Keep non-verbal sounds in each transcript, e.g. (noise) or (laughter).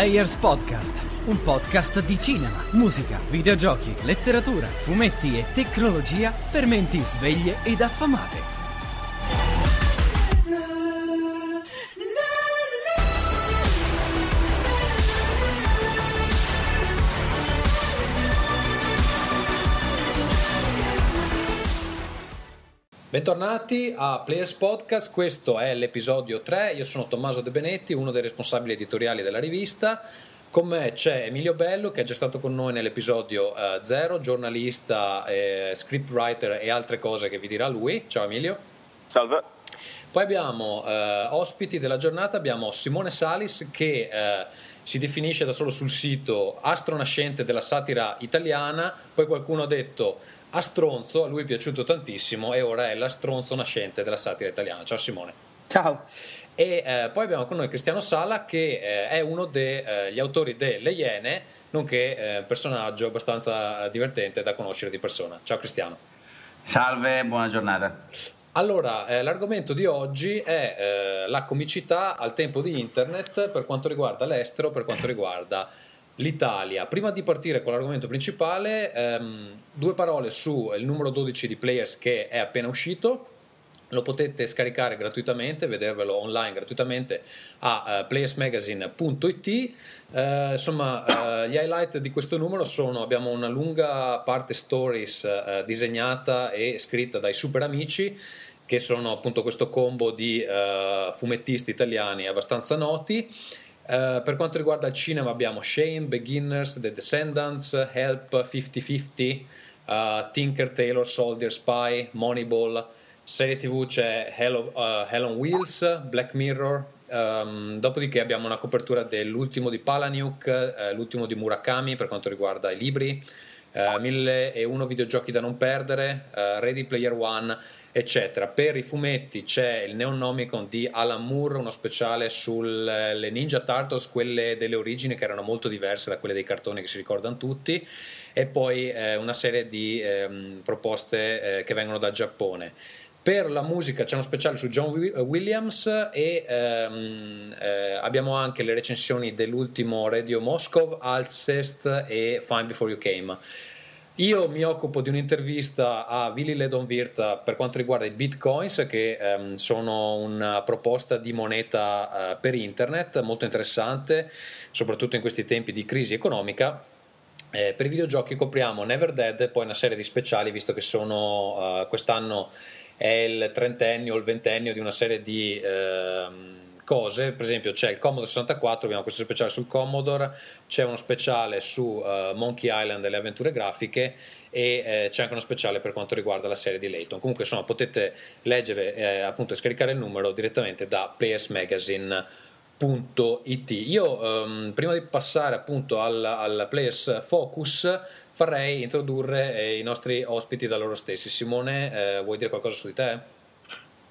Players Podcast, un podcast di cinema, musica, videogiochi, letteratura, fumetti e tecnologia per menti sveglie ed affamate. Bentornati a Players Podcast, questo è l'episodio 3, io sono Tommaso De Benetti, uno dei responsabili editoriali della rivista, con me c'è Emilio Bello che è già stato con noi nell'episodio 0, eh, giornalista, eh, scriptwriter e altre cose che vi dirà lui. Ciao Emilio. Salve. Poi abbiamo eh, ospiti della giornata, abbiamo Simone Salis che eh, si definisce da solo sul sito astronascente della satira italiana, poi qualcuno ha detto a stronzo, a lui è piaciuto tantissimo e ora è la stronzo nascente della satira italiana. Ciao Simone. Ciao. E eh, poi abbiamo con noi Cristiano Sala che eh, è uno degli eh, autori delle Iene, nonché eh, personaggio abbastanza divertente da conoscere di persona. Ciao Cristiano. Salve, buona giornata. Allora, eh, l'argomento di oggi è eh, la comicità al tempo di internet per quanto riguarda l'estero, per quanto riguarda l'Italia. Prima di partire con l'argomento principale, ehm, due parole sul numero 12 di Players che è appena uscito. Lo potete scaricare gratuitamente, vedervelo online gratuitamente a uh, playersmagazine.it. Uh, insomma, uh, gli highlight di questo numero sono: abbiamo una lunga parte stories uh, disegnata e scritta dai super amici, che sono appunto questo combo di fumettisti italiani abbastanza noti. Uh, per quanto riguarda il cinema abbiamo Shane, Beginners, The Descendants, Help, 50-50, uh, Tinker, Taylor, Soldier, Spy, Moneyball, serie tv c'è Hell, of, uh, Hell on Wheels, Black Mirror, um, dopodiché abbiamo una copertura dell'ultimo di Palaniuk, l'ultimo di Murakami per quanto riguarda i libri, uh, 1001 videogiochi da non perdere, Ready Player One eccetera. Per i fumetti c'è il Neonomicon di Alan Moore, uno speciale sulle Ninja Turtles, quelle delle origini che erano molto diverse da quelle dei cartoni che si ricordano tutti, e poi eh, una serie di eh, proposte eh, che vengono dal Giappone. Per la musica c'è uno speciale su John Williams e ehm, eh, abbiamo anche le recensioni dell'ultimo Radio Moscow, Alcest e Fine Before You Came. Io mi occupo di un'intervista a Willy Ledonvirta per quanto riguarda i bitcoins, che ehm, sono una proposta di moneta eh, per internet molto interessante, soprattutto in questi tempi di crisi economica. Eh, per i videogiochi copriamo Never Dead e poi una serie di speciali, visto che sono eh, quest'anno è il trentennio o il ventennio di una serie di. Ehm, cose, per esempio c'è il Commodore 64, abbiamo questo speciale sul Commodore, c'è uno speciale su uh, Monkey Island e le avventure grafiche e eh, c'è anche uno speciale per quanto riguarda la serie di Layton. Comunque insomma potete leggere eh, appunto e scaricare il numero direttamente da playersmagazine.it. Io um, prima di passare appunto al, al Players Focus farei introdurre eh, i nostri ospiti da loro stessi. Simone, eh, vuoi dire qualcosa su di te?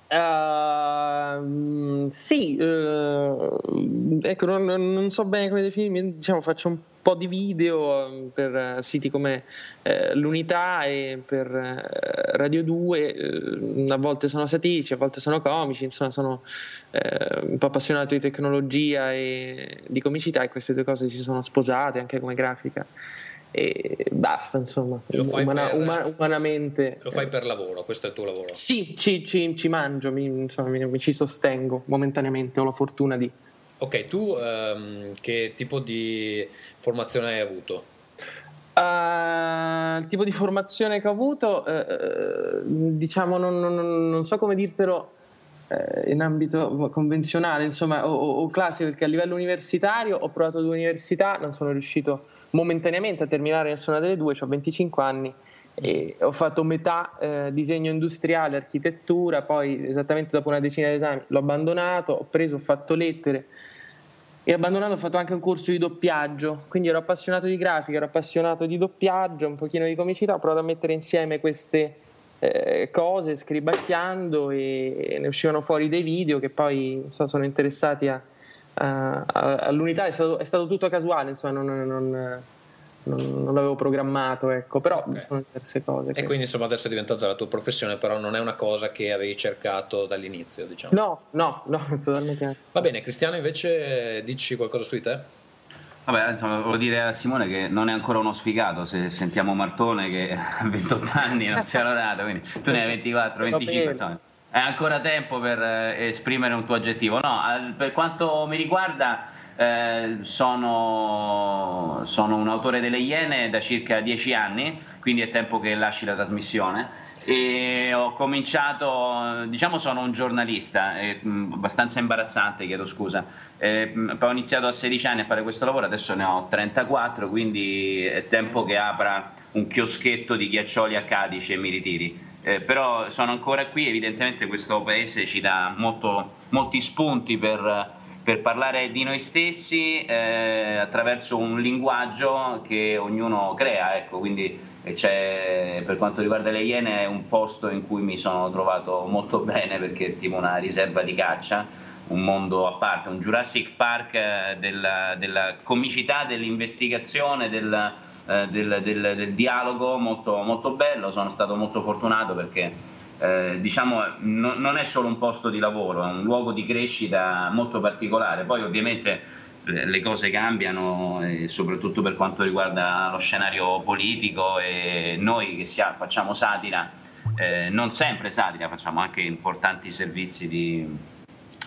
Uh, sì, uh, ecco, non, non, so bene come definirmi, diciamo, faccio un po' di video ehm, per siti come eh, l'Unità e per eh, Radio 2, eh, a volte sono satirici, a volte sono comici, insomma sono eh, un po' appassionato di tecnologia e di comicità e queste due cose si sono sposate anche come grafica e basta insomma. Umana, per, uma, umanamente. lo fai per lavoro questo è il tuo lavoro? Sì ci, ci, ci mangio mi, insomma, mi, mi, ci sostengo momentaneamente ho la fortuna di. Ok tu um, che tipo di formazione hai avuto? Uh, il tipo di formazione che ho avuto uh, diciamo non, non, non so come dirtelo in ambito convenzionale, insomma, o, o, classico, perché a livello universitario ho provato due università, non sono riuscito momentaneamente a terminare nessuna delle due, ho 25 anni e ho fatto metà eh, disegno industriale, architettura, poi esattamente dopo una decina di esami l'ho abbandonato, ho preso, ho fatto lettere e abbandonato ho fatto anche un corso di doppiaggio, quindi ero appassionato di grafica, ero appassionato di doppiaggio, un pochino di comicità, ho provato a mettere insieme queste eh, cose scribacchiando e ne uscivano fuori dei video che poi so, sono interessati a, all'unità, è stato, è stato, tutto casuale, insomma non, non, non, non l'avevo programmato, ecco, però okay. sono diverse cose. E che... quindi insomma adesso è diventata la tua professione, però non è una cosa che avevi cercato dall'inizio, diciamo. No, no, no, (laughs) totalmente. Va bene, Cristiano invece dici qualcosa su di te? Vabbè, insomma, volevo dire a Simone che non è ancora uno sfigato se sentiamo Martone che (laughs) ha 28 anni e non si è laureato, (laughs) quindi tu ne hai 24, 25, insomma. È ancora tempo per eh, esprimere un tuo aggettivo. No, per quanto mi riguarda eh, sono, sono, un autore delle Iene da circa 10 anni, quindi è tempo che lasci la trasmissione e ho cominciato, diciamo sono un giornalista, eh, abbastanza imbarazzante, chiedo scusa, eh, ho iniziato a 16 anni a fare questo lavoro, adesso ne ho 34, quindi è tempo che apra un chioschetto di ghiaccioli a Cadice e mi ritiri. Eh, però sono ancora qui, evidentemente questo paese ci dà molto, molti spunti per, per, parlare di noi stessi eh, attraverso un linguaggio che ognuno crea, ecco, quindi per quanto riguarda le Iene è un posto in cui mi sono trovato molto (laughs) bene perché è tipo una riserva di caccia, un mondo a parte, un Jurassic Park eh, della, della comicità, dell'investigazione, del, eh, del, del, del dialogo molto, molto, bello, sono stato molto fortunato perché eh, diciamo, no, non è solo un posto di lavoro, è un luogo di crescita molto particolare, poi ovviamente le cose cambiano, soprattutto per quanto riguarda lo scenario politico e noi che sia, facciamo satira, eh, non sempre satira, facciamo anche importanti servizi di,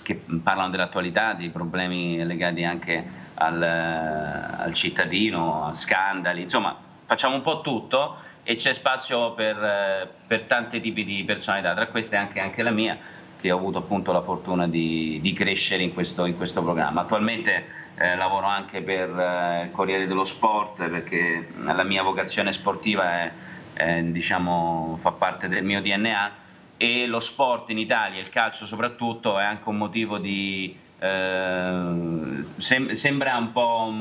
che parlano dell'attualità, di problemi legati anche al, al cittadino, a scandali, insomma facciamo un po' tutto e c'è spazio per, per tanti tipi di personalità, tra queste anche, anche la mia, che ho avuto appunto la fortuna di, di crescere in questo, in questo programma. Attualmente eh, lavoro anche per eh, Corriere dello Sport perché la mia vocazione sportiva è, è, diciamo, fa parte del mio DNA e lo sport in Italia, il calcio soprattutto, è anche un motivo di... Eh, sem- sembra un po',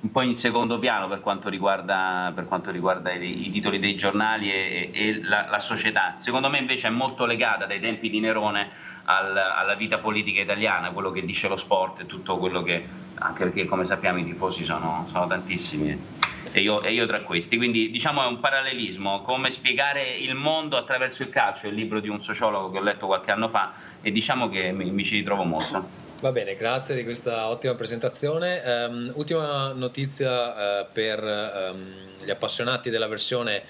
un po', in secondo piano per quanto riguarda, per quanto riguarda i, i, titoli dei giornali e, e la, la società. Secondo me invece è molto legata dai tempi di Nerone al, alla vita politica italiana, quello che dice lo sport e tutto quello che, anche perché come sappiamo i tifosi sono, sono tantissimi e io, e io, tra questi, quindi diciamo è un parallelismo, come spiegare il mondo attraverso il calcio, è il libro di un sociologo che ho letto qualche anno fa e diciamo che mi, mi ci ritrovo molto. Va bene, grazie di questa ottima presentazione. Um, ultima notizia uh, per um, gli appassionati della versione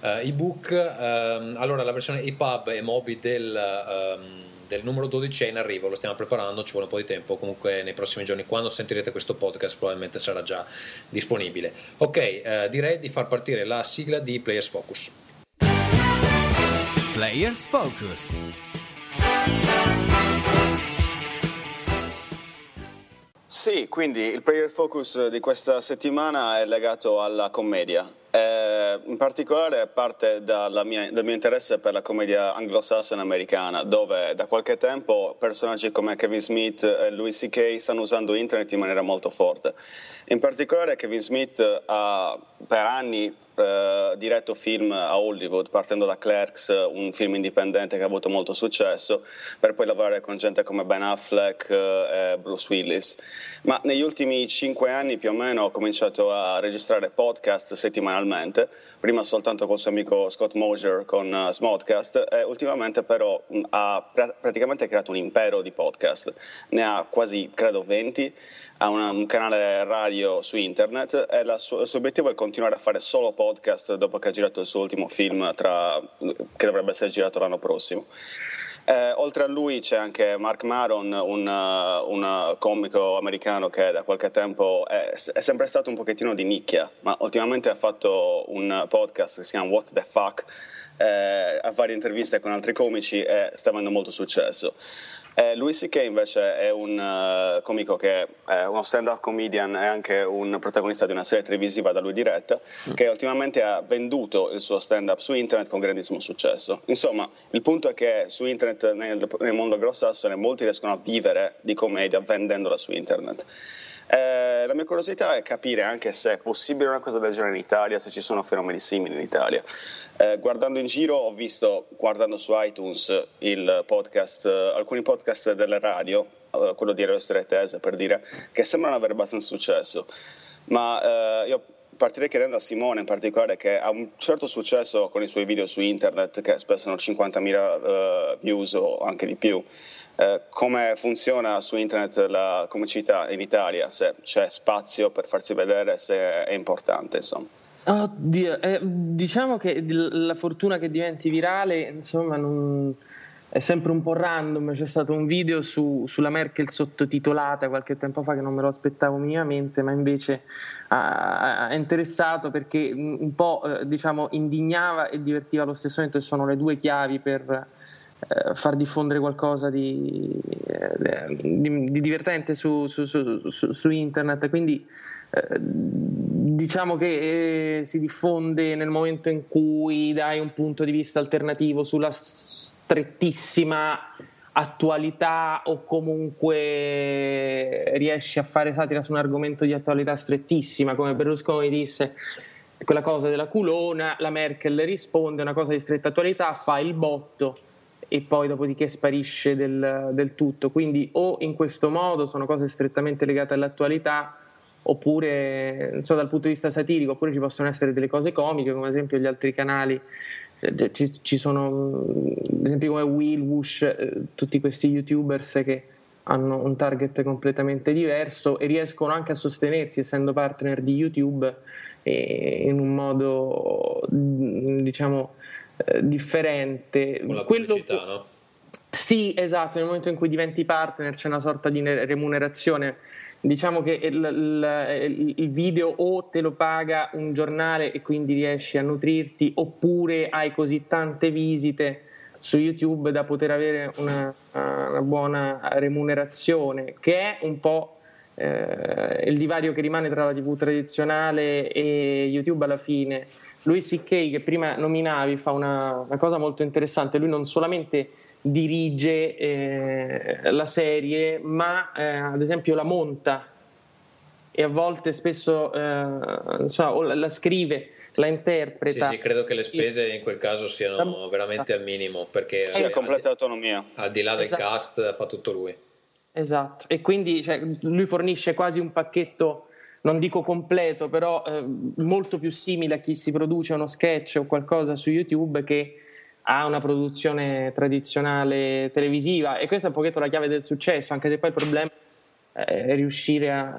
uh, ebook. Um, allora, la versione EPUB e Mobi del del numero 12 è in arrivo, lo stiamo preparando, ci vuole un po' di tempo, comunque nei prossimi giorni quando sentirete questo podcast probabilmente sarà già disponibile. Ok, eh, direi di far partire la sigla di Players Focus. Players Focus. Sì, quindi il player focus di questa settimana è legato alla commedia. Eh, in particolare parte mia, dal mio interesse per la commedia anglosassone americana, dove da qualche tempo personaggi come Kevin Smith e Louis C.K. stanno usando internet in maniera molto forte. In particolare Kevin Smith ha per anni eh, diretto film a Hollywood, partendo da Clerks, un film indipendente che ha avuto molto successo, per poi lavorare con gente come Ben Affleck eh, e Bruce Willis. Ma negli ultimi cinque anni più o meno ho cominciato a registrare podcast settimanalmente, prima soltanto col suo amico Scott Mosier con uh, Smodcast e ultimamente però mh, ha pra- praticamente creato un impero di podcast. Ne ha quasi, credo, 20 ha una, un canale radio su internet e su, il suo obiettivo è continuare a fare solo podcast dopo che ha girato il suo ultimo film tra, che dovrebbe essere girato l'anno prossimo. Eh, oltre a lui c'è anche Mark Maron, un, un comico americano che da qualche tempo è, è, sempre stato un pochettino di nicchia, ma ultimamente ha fatto un podcast che si chiama What the Fuck, eh, a varie interviste con altri comici e sta avendo molto successo. Eh, Louis C.K. invece è un uh, comico che è uno stand-up comedian e anche un protagonista di una serie televisiva da lui diretta, mm. che ultimamente ha venduto il suo stand-up su internet con grandissimo successo. Insomma, il punto è che su internet, nel, nel mondo anglosassone, molti riescono a vivere di commedia vendendola su internet. Eh, la mia curiosità è capire anche se è possibile una cosa del genere in Italia, se ci sono fenomeni simili in Italia. Eh, guardando in giro ho visto, guardando su iTunes, podcast, eh, alcuni podcast delle radio, eh, quello di Radio Tese per dire, che sembrano avere abbastanza successo. Ma eh, io partirei chiedendo a Simone in particolare che ha un certo successo con i suoi video su internet che spesso hanno 50.000 uh, views o anche di più eh, come funziona su internet la comicità in Italia, se c'è spazio per farsi vedere, se è importante, insomma. Oddio, eh, diciamo che la fortuna che diventi virale, insomma, non è sempre un po' random. C'è stato un video su, sulla Merkel sottotitolata qualche tempo fa che non me lo aspettavo minimamente, ma invece ha, ha interessato perché un po' eh, diciamo, indignava e divertiva allo stesso momento e sono le due chiavi per far diffondere qualcosa di, eh, di, di divertente su, su, su, su, internet. Quindi eh, diciamo che eh, si diffonde nel momento in cui dai un punto di vista alternativo sulla strettissima attualità o comunque riesci a fare satira su un argomento di attualità strettissima, come Berlusconi disse quella cosa della culona, la Merkel risponde una cosa di stretta attualità, fa il botto e poi dopodiché sparisce del, del tutto. Quindi o in questo modo sono cose strettamente legate all'attualità oppure so, dal punto di vista satirico, oppure ci possono essere delle cose comiche, come ad esempio gli altri canali. Eh, ci, ci sono, ad esempio, come Will Wush, eh, tutti questi youtubers che hanno un target completamente diverso e riescono anche a sostenersi, essendo partner di YouTube, in un modo diciamo differente. Con la pubblicità, Quello... no? Sì, esatto, nel momento in cui diventi partner c'è una sorta di remunerazione diciamo che il, il, il, video o te lo paga un giornale e quindi riesci a nutrirti oppure hai così tante visite su YouTube da poter avere una, una buona remunerazione che è un po' eh, il divario che rimane tra la TV tradizionale e YouTube alla fine. Louis C.K. che prima nominavi fa una, una cosa molto interessante, lui non solamente dirige eh, la serie, ma eh, ad esempio la monta e a volte spesso eh, so, la scrive, la interpreta. Sì, sì, credo che le spese in quel caso siano veramente al minimo perché sì, ha completa autonomia. Al di là del esatto. cast fa tutto lui. Esatto, e quindi cioè, lui fornisce quasi un pacchetto non dico completo, però eh, molto più simile a chi si produce uno sketch o qualcosa su YouTube che ha una produzione tradizionale televisiva e questa è un pochetto la chiave del successo, anche se poi il problema è riuscire a,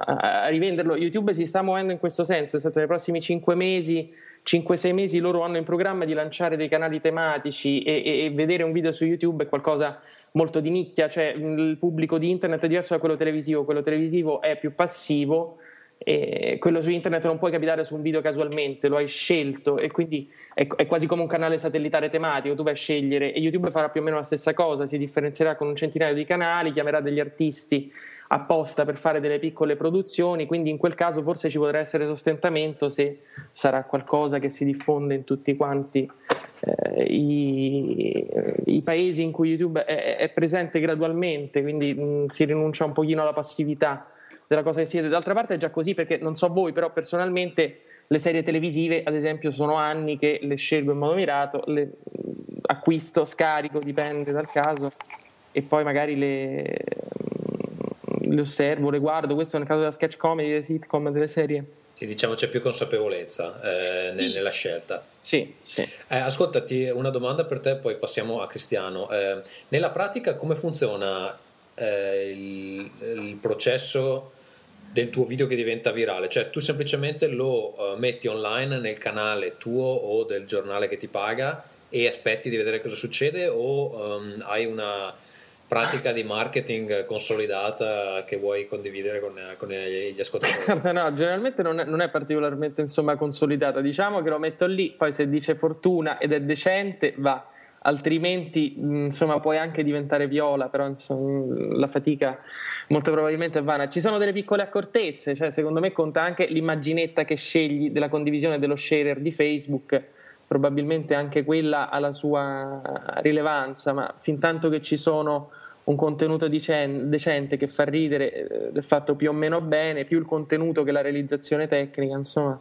a, a rivenderlo. YouTube si sta muovendo in questo senso, nel senso nei prossimi 5 mesi 5-6 mesi loro hanno in programma di lanciare dei canali tematici e, e, e, vedere un video su YouTube è qualcosa molto di nicchia, cioè il pubblico di internet è diverso da quello televisivo, quello televisivo è più passivo e quello su internet non puoi capitare su un video casualmente, lo hai scelto e quindi è, è, quasi come un canale satellitare tematico, tu vai a scegliere e YouTube farà più o meno la stessa cosa, si differenzierà con un centinaio di canali, chiamerà degli artisti apposta per fare delle piccole produzioni, quindi in quel caso forse ci potrà essere sostentamento se sarà qualcosa che si diffonde in tutti quanti eh, i, i, paesi in cui YouTube è, è presente gradualmente, quindi mh, si rinuncia un pochino alla passività della cosa che siete. D'altra parte è già così perché non so voi, però personalmente le serie televisive, ad esempio, sono anni che le scelgo in modo mirato, le acquisto, scarico, dipende dal caso, e poi magari le, le osservo, le guardo. Questo è nel caso della sketch comedy, delle sitcom, delle serie. Sì, diciamo c'è più consapevolezza eh, sì. nella scelta. Sì, sì. Eh, ascoltati, una domanda per te, poi passiamo a Cristiano. Eh, nella pratica come funziona eh, il, il processo del tuo video che diventa virale, cioè tu semplicemente lo uh, metti online nel canale tuo o del giornale che ti paga e aspetti di vedere cosa succede o um, hai una pratica di marketing consolidata che vuoi condividere con, con gli ascoltatori? no, generalmente non è, non è particolarmente insomma, consolidata, diciamo che lo metto lì, poi se dice fortuna ed è decente va altrimenti insomma puoi anche diventare viola, però insomma, la fatica molto probabilmente è vana. Ci sono delle piccole accortezze, cioè secondo me conta anche l'immaginetta che scegli della condivisione dello sharer di Facebook, probabilmente anche quella ha la sua rilevanza, ma fin tanto che ci sono un contenuto decente che fa ridere, eh, fatto più o meno bene, più il contenuto che la realizzazione tecnica, insomma.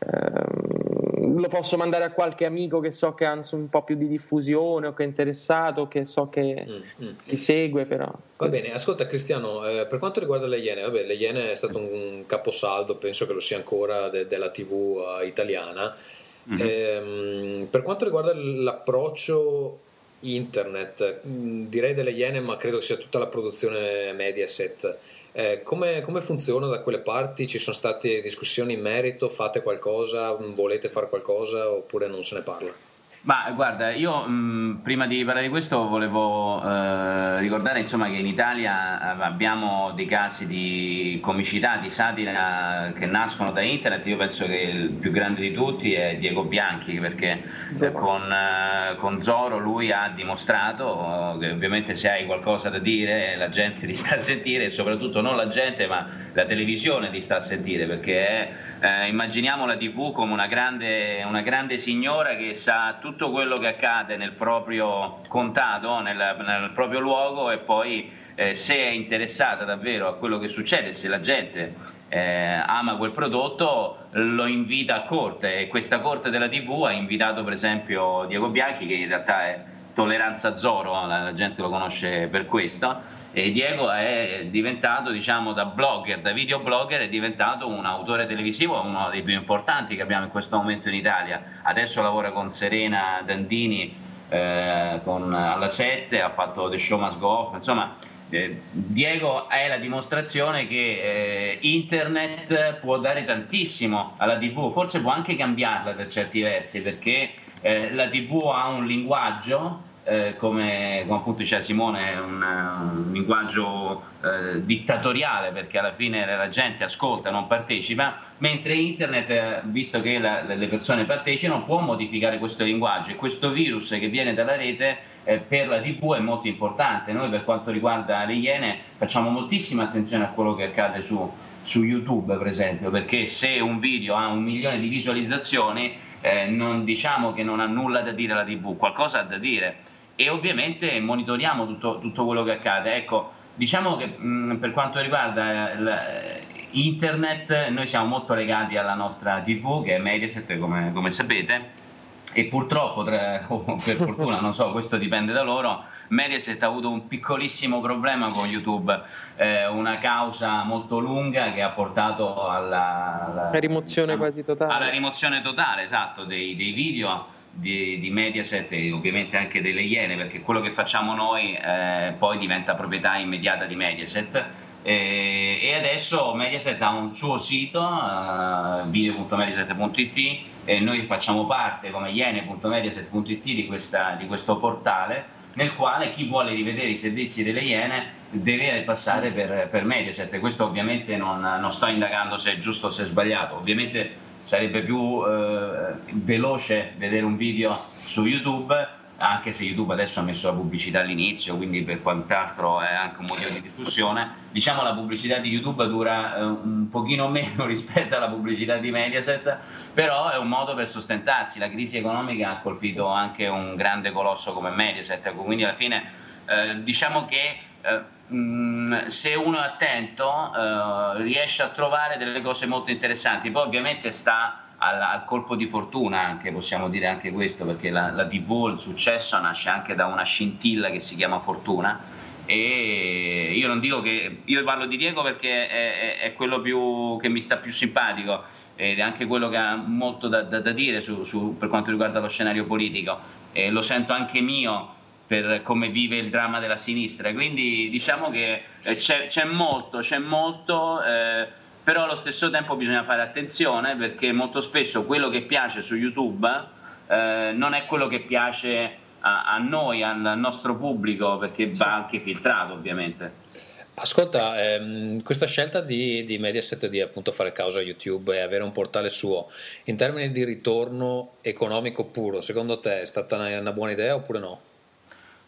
Ehm, lo posso mandare a qualche amico che so che ha un po' più di diffusione o che è interessato, che so che mm, mm. ti segue però. Va bene, ascolta Cristiano, eh, per quanto riguarda le Iene, vabbè, le Iene è stato un caposaldo, penso che lo sia ancora de- della TV uh, italiana. Mm-hmm. Eh, per quanto riguarda l'approccio internet, mm, direi delle Iene, ma credo che sia tutta la produzione Mediaset. Eh, come, come, funziona da quelle parti? Ci sono state discussioni in merito? Fate qualcosa? Volete fare qualcosa oppure non se ne parla? Ma guarda, io mh, prima di parlare di questo volevo eh, ricordare insomma, che in Italia abbiamo dei casi di comicità, di satira che nascono da internet. Io penso che il più grande di tutti è Diego Bianchi, perché eh, con, eh, con, Zoro lui ha dimostrato che ovviamente se hai qualcosa da dire la gente ti sta a sentire e soprattutto non la gente ma la televisione ti sta a sentire perché è eh, immaginiamo la TV come una grande, una grande, signora che sa tutto quello che accade nel proprio contato, nel, nel proprio luogo e poi eh, se è interessata davvero a quello che succede, se la gente eh, ama quel prodotto lo invita a corte. E questa corte della TV ha invitato per esempio Diego Bianchi che in realtà è tolleranza zero, la gente lo conosce per questo e Diego è diventato, diciamo, da blogger, da videoblogger, è diventato un autore televisivo, uno dei più importanti che abbiamo in questo momento in Italia. Adesso lavora con Serena Dandini eh, con, alla 7, ha fatto The Show Must Go Off, insomma. Eh, Diego è la dimostrazione che eh, internet può dare tantissimo alla TV, forse può anche cambiarla per certi versi, perché eh, la TV ha un linguaggio eh, come, come, appunto diceva Simone, un, un linguaggio eh, dittatoriale perché alla fine la gente ascolta, non partecipa, mentre internet, eh, visto che la, le persone partecipano, può modificare questo linguaggio e questo virus che viene dalla rete eh, per la TV è molto importante. Noi per quanto riguarda le Iene facciamo moltissima attenzione a quello che accade su, su YouTube, per esempio, perché se un video ha un milione di visualizzazioni, eh, non diciamo che non ha nulla da dire la TV, qualcosa ha da dire e ovviamente monitoriamo tutto, tutto quello che accade. Ecco, diciamo che mh, per quanto riguarda il, internet, noi siamo molto legati alla nostra TV che è Mediaset, come, come sapete, e purtroppo, tra, (laughs) o per fortuna, non so, questo dipende da loro, Mediaset ha avuto un piccolissimo problema con YouTube, eh, una causa molto lunga che ha portato alla, alla rimozione diciamo, quasi totale. Alla rimozione totale, esatto, dei, dei video di, di, Mediaset e ovviamente anche delle Iene perché quello che facciamo noi eh, poi diventa proprietà immediata di Mediaset e, e adesso Mediaset ha un suo sito uh, video.mediaset.it e noi facciamo parte come iene.mediaset.it di, questa, di questo portale nel quale chi vuole rivedere i servizi delle Iene deve passare per, per Mediaset. Questo ovviamente non, non, sto indagando se è giusto o se è sbagliato, ovviamente sarebbe più eh, veloce vedere un video su YouTube anche se YouTube adesso ha messo la pubblicità all'inizio, quindi per quant'altro è anche un motivo di discussione. Diciamo la pubblicità di YouTube dura eh, un pochino meno (laughs) rispetto alla pubblicità di Mediaset, però è un modo per sostentarsi. La crisi economica ha colpito anche un grande colosso come Mediaset, quindi alla fine eh, diciamo che eh, mh, se uno è attento eh, riesce a trovare delle cose molto interessanti, poi ovviamente sta al, al, colpo di fortuna anche, possiamo dire anche questo, perché la, la TV, il successo nasce anche da una scintilla che si chiama fortuna. E io non dico che io parlo di Diego perché è, è, è quello più, che mi sta più simpatico ed è anche quello che ha molto da, da, da dire su, su, per quanto riguarda lo scenario politico. E lo sento anche mio per come vive il dramma della sinistra quindi diciamo che eh, c'è, c'è molto, c'è molto eh, però allo stesso tempo bisogna fare attenzione perché molto spesso quello che piace su YouTube eh, non è quello che piace a, a, noi, al nostro pubblico, perché va anche filtrato ovviamente. Ascolta, ehm, questa scelta di, di, Mediaset di appunto fare causa a YouTube e avere un portale suo, in termini di ritorno economico puro, secondo te è stata una, una buona idea oppure no?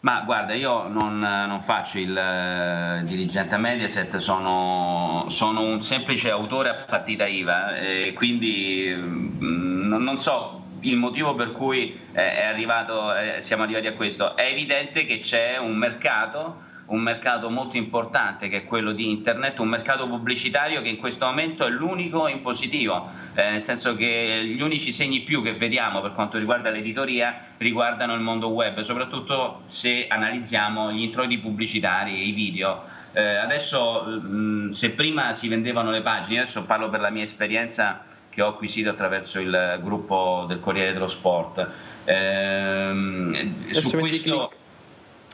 Ma guarda, io non, non faccio il uh, dirigente a Mediaset, sono, sono, un semplice autore a partita IVA e quindi mm, non, non so il motivo per cui eh, arrivato, eh, siamo arrivati a questo. È evidente che c'è un mercato un mercato molto importante che è quello di internet, un mercato pubblicitario che in questo momento è l'unico in positivo, eh, nel senso che gli unici segni più che vediamo per quanto riguarda l'editoria riguardano il mondo web, soprattutto se analizziamo gli introiti pubblicitari e i video. Eh, adesso mh, se prima si vendevano le pagine, adesso parlo per la mia esperienza che ho acquisito attraverso il gruppo del Corriere dello Sport. Eh, su questo,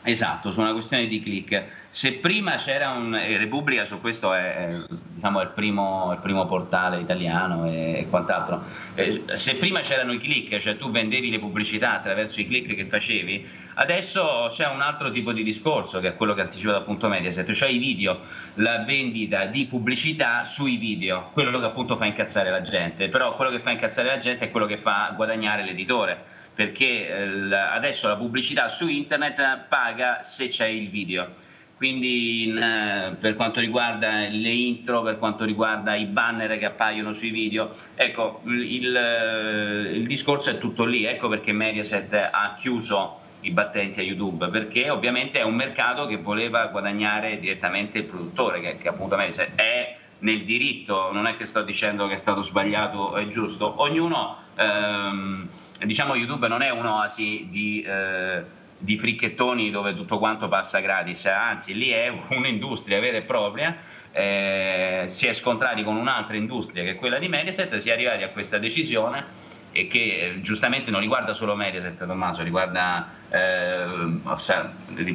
Esatto, su una questione di click. Se prima c'era un. Repubblica su questo è, è, diciamo, il, primo, il, primo, portale italiano e, quant'altro. Eh, se prima c'erano i click, cioè tu vendevi le pubblicità attraverso i click che facevi, adesso c'è un altro tipo di discorso che è quello che anticipa appunto Mediaset, cioè i video, la vendita di pubblicità sui video, quello che appunto fa incazzare la gente. Però quello che fa incazzare la gente è quello che fa guadagnare l'editore perché eh, adesso la pubblicità su internet paga se c'è il video. Quindi in, eh, per quanto riguarda le intro, per quanto riguarda i banner che appaiono sui video, ecco, il, eh, il discorso è tutto lì, ecco perché Mediaset ha chiuso i battenti a YouTube, perché ovviamente è un mercato che voleva guadagnare direttamente il produttore, che, che appunto Mediaset è nel diritto, non è che sto dicendo che è stato sbagliato è giusto, ognuno... Ehm, diciamo YouTube non è un'oasi di, eh, di fricchettoni dove tutto quanto passa gratis, anzi lì è un'industria vera e propria, eh, si è scontrati con un'altra industria che è quella di Mediaset, si è arrivati a questa decisione e che eh, giustamente non riguarda solo Mediaset Tommaso, riguarda, eh,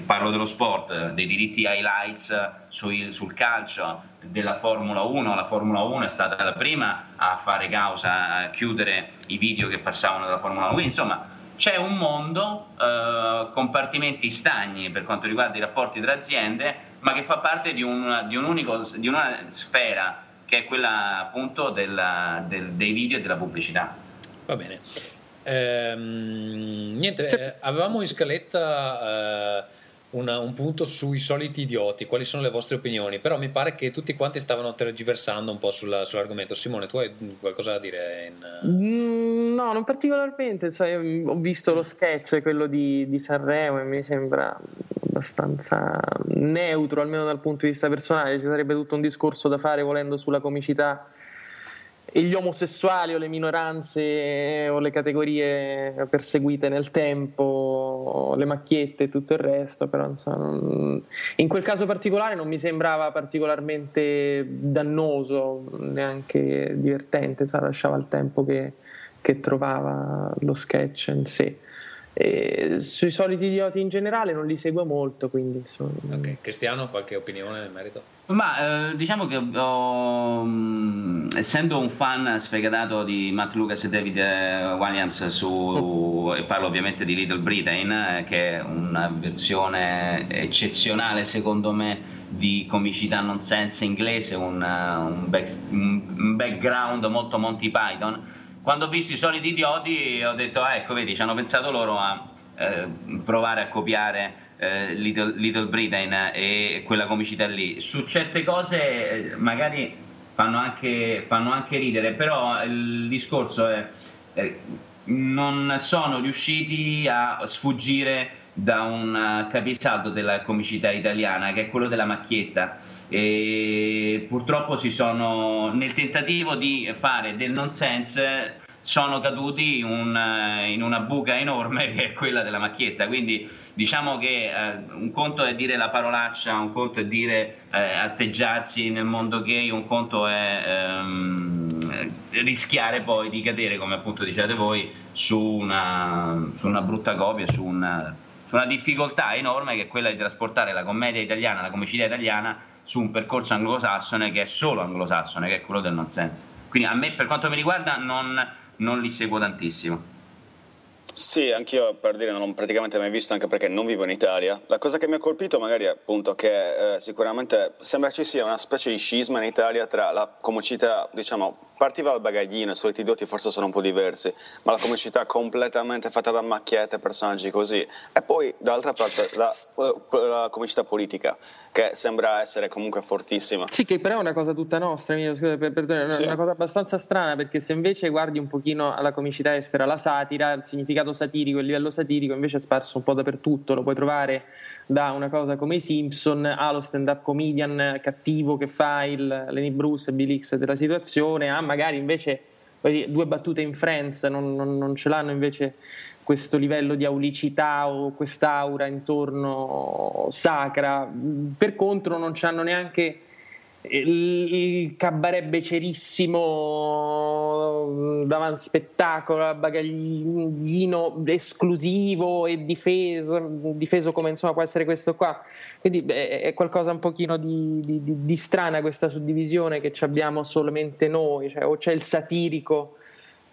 parlo dello sport, dei diritti highlights sul, sul calcio, della Formula 1, la Formula 1 è stata la prima a fare causa, a chiudere i video che passavano dalla Formula 1, quindi insomma c'è un mondo, eh, compartimenti stagni per quanto riguarda i rapporti tra aziende, ma che fa parte di, un, di, un unico, di una sfera che è quella appunto della, del, dei video e della pubblicità. Va bene. Ehm, niente, eh, avevamo in scaletta eh, una, un punto sui soliti idioti, quali sono le vostre opinioni, però mi pare che tutti quanti stavano tergiversando un po' sulla, sull'argomento. Simone, tu hai qualcosa da dire? In... Mm, no, non particolarmente, cioè, ho visto lo sketch, quello di, di Sanremo e mi sembra abbastanza neutro, almeno dal punto di vista personale, ci sarebbe tutto un discorso da fare volendo sulla comicità e gli omosessuali o le minoranze o le categorie perseguite nel tempo, le macchiette e tutto il resto, però insomma, in quel caso particolare non mi sembrava particolarmente dannoso, neanche divertente, insomma, lasciava il tempo che, che trovava lo sketch in sé. E sui soliti idioti in generale non li seguo molto, quindi insomma. Ok, Cristiano, qualche opinione nel merito? Ma eh, diciamo che ho, mm, essendo un fan sfegatato di Matt Lucas e David eh, Williams su, (laughs) e parlo ovviamente di Little Britain, eh, che è una versione eccezionale secondo me di comicità nonsense inglese, un, eh, un, back, un background molto Monty Python quando ho visto i soliti idioti ho detto, ah, ecco, vedi, ci hanno pensato loro a eh, provare a copiare eh, Little, Little, Britain e quella comicità lì. Su certe cose eh, magari fanno anche, fanno anche ridere, però il discorso è eh, non sono riusciti a sfuggire da un capisaldo della comicità italiana che è quello della macchietta e purtroppo si sono nel tentativo di fare del nonsense sono caduti un, in una buca enorme (laughs) che è quella della macchietta. Quindi diciamo che eh, un conto è dire la parolaccia un conto è dire eh, atteggiarsi nel mondo gay un conto è ehm, rischiare poi di cadere come appunto dicete voi su una, su una brutta copia su una, su una difficoltà enorme che è quella di trasportare la commedia italiana la comicità italiana su un percorso anglosassone che è solo anglosassone, che è quello del nonsense. Quindi a me, per quanto mi riguarda, non, non li seguo tantissimo. Sì, anch'io per dire non l'ho praticamente mai visto anche perché non vivo in Italia. La cosa che mi ha colpito magari è appunto che eh, sicuramente sembra ci sia una specie di scisma in Italia tra la comicità, diciamo, partiva dal bagaglino, i soliti doti forse sono un po' diversi, ma la comicità completamente fatta da macchiette, personaggi così. E poi dall'altra parte la, la comicità politica, che sembra essere comunque fortissima. Sì, che però è una cosa tutta nostra, mio, scusa, per, per, è sì. una cosa abbastanza strana perché se invece guardi un pochino alla comicità estera, la satira, il significato significato satirico, il livello satirico invece è sparso un po' dappertutto, lo puoi trovare da una cosa come i Simpson allo stand-up comedian cattivo che fa il Lenny Bruce e Bill X della situazione, a magari invece due battute in Friends non, non, non ce l'hanno invece questo livello di aulicità o quest'aura intorno sacra, per contro non hanno neanche il, cabaret becerissimo davanti spettacolo, bagaglino esclusivo e difeso, difeso come insomma può essere questo qua. Quindi è qualcosa un pochino di, di, di strana questa suddivisione che abbiamo solamente noi, cioè, o c'è il satirico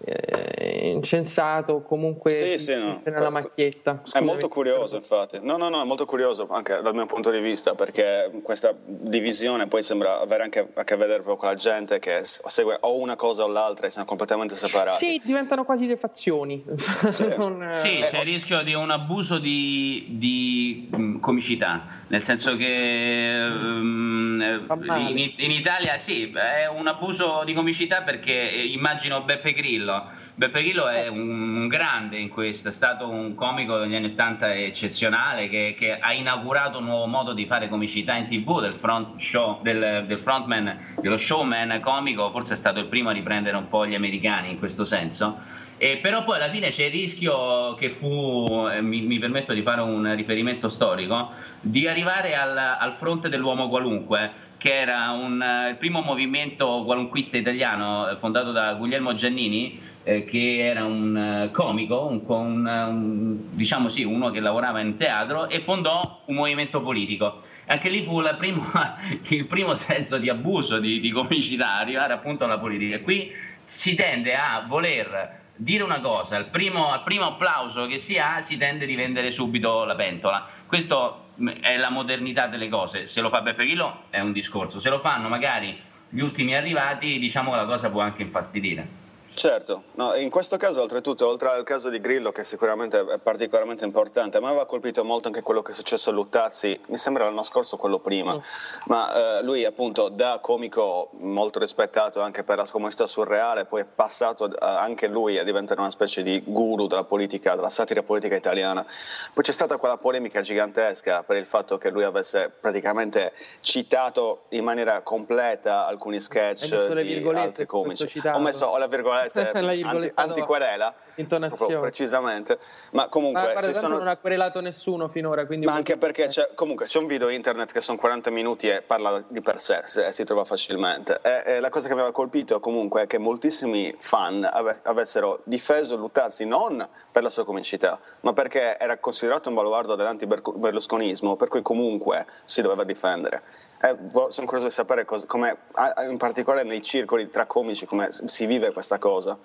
eh, incensato comunque sì, sì, no. nella macchietta. Scusami. È molto curioso, infatti. No, no, no, è molto curioso anche dal mio punto di vista perché questa divisione poi sembra avere anche a che vedere con la gente che segue o una cosa o l'altra e sono completamente separati. Sì, diventano quasi delle fazioni. Sì, (laughs) non, sì eh, c'è il rischio di un abuso di, di mm, comicità, nel senso che um, in, in Italia sì, è un abuso di comicità perché immagino Beppe Grillo Grillo. Beppe è un grande in questo, è stato un comico degli anni 80 eccezionale che, che, ha inaugurato un nuovo modo di fare comicità in tv del, front show, del, del frontman, dello showman comico, forse è stato il primo a riprendere un po' gli americani in questo senso. Eh, però poi alla fine c'è il rischio che fu, eh, mi, mi, permetto di fare un riferimento storico, di arrivare al, al fronte dell'uomo qualunque, che era un, eh, il primo movimento qualunquista italiano eh, fondato da Guglielmo Giannini, eh, che era un uh, comico, un, un, un, diciamo sì, uno che lavorava in teatro e fondò un movimento politico. Anche lì fu prima, (laughs) il primo senso di abuso di, di comicità, arrivare appunto alla politica. Qui si tende a voler dire una cosa, al primo, al primo applauso che si ha si tende a rivendere subito la pentola. Questo è la modernità delle cose. Se lo fa Beppe Grillo è un discorso, se lo fanno magari gli ultimi arrivati, diciamo che la cosa può anche infastidire. Certo, no, in questo caso oltretutto, oltre al caso di Grillo che sicuramente è particolarmente importante, a me aveva colpito molto anche quello che è successo a Luttazzi, mi sembra l'anno scorso quello prima, mm. ma eh, lui appunto da comico molto rispettato anche per la comunità surreale, poi è passato eh, anche lui a diventare una specie di guru della politica, della satira politica italiana. Poi c'è stata quella polemica gigantesca per il fatto che lui avesse praticamente citato in maniera completa alcuni sketch di altri comici. Ho messo ho la virgoletta (laughs) virgolette anti, antiquerela precisamente. Ma comunque ma, guarda, sono... non ha querelato nessuno finora ma anche perché c'è, comunque c'è un video internet che sono 40 minuti e parla di per sé e si trova facilmente. E, e la cosa che mi aveva colpito comunque è che moltissimi fan ave, avessero difeso Luttazzi non per la sua comicità ma perché era considerato un baluardo dell'anti-berlusconismo per cui comunque si doveva difendere eh, sono curioso di sapere come, in particolare nei circoli tra comici, come si vive questa cosa.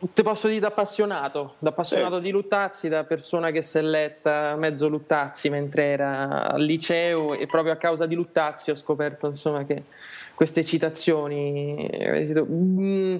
Ti posso dire da appassionato, da appassionato sì. di Luttazzi, da persona che si è letta mezzo Luttazzi mentre era al liceo e proprio a causa di Luttazzi ho scoperto insomma, che queste citazioni... Mm,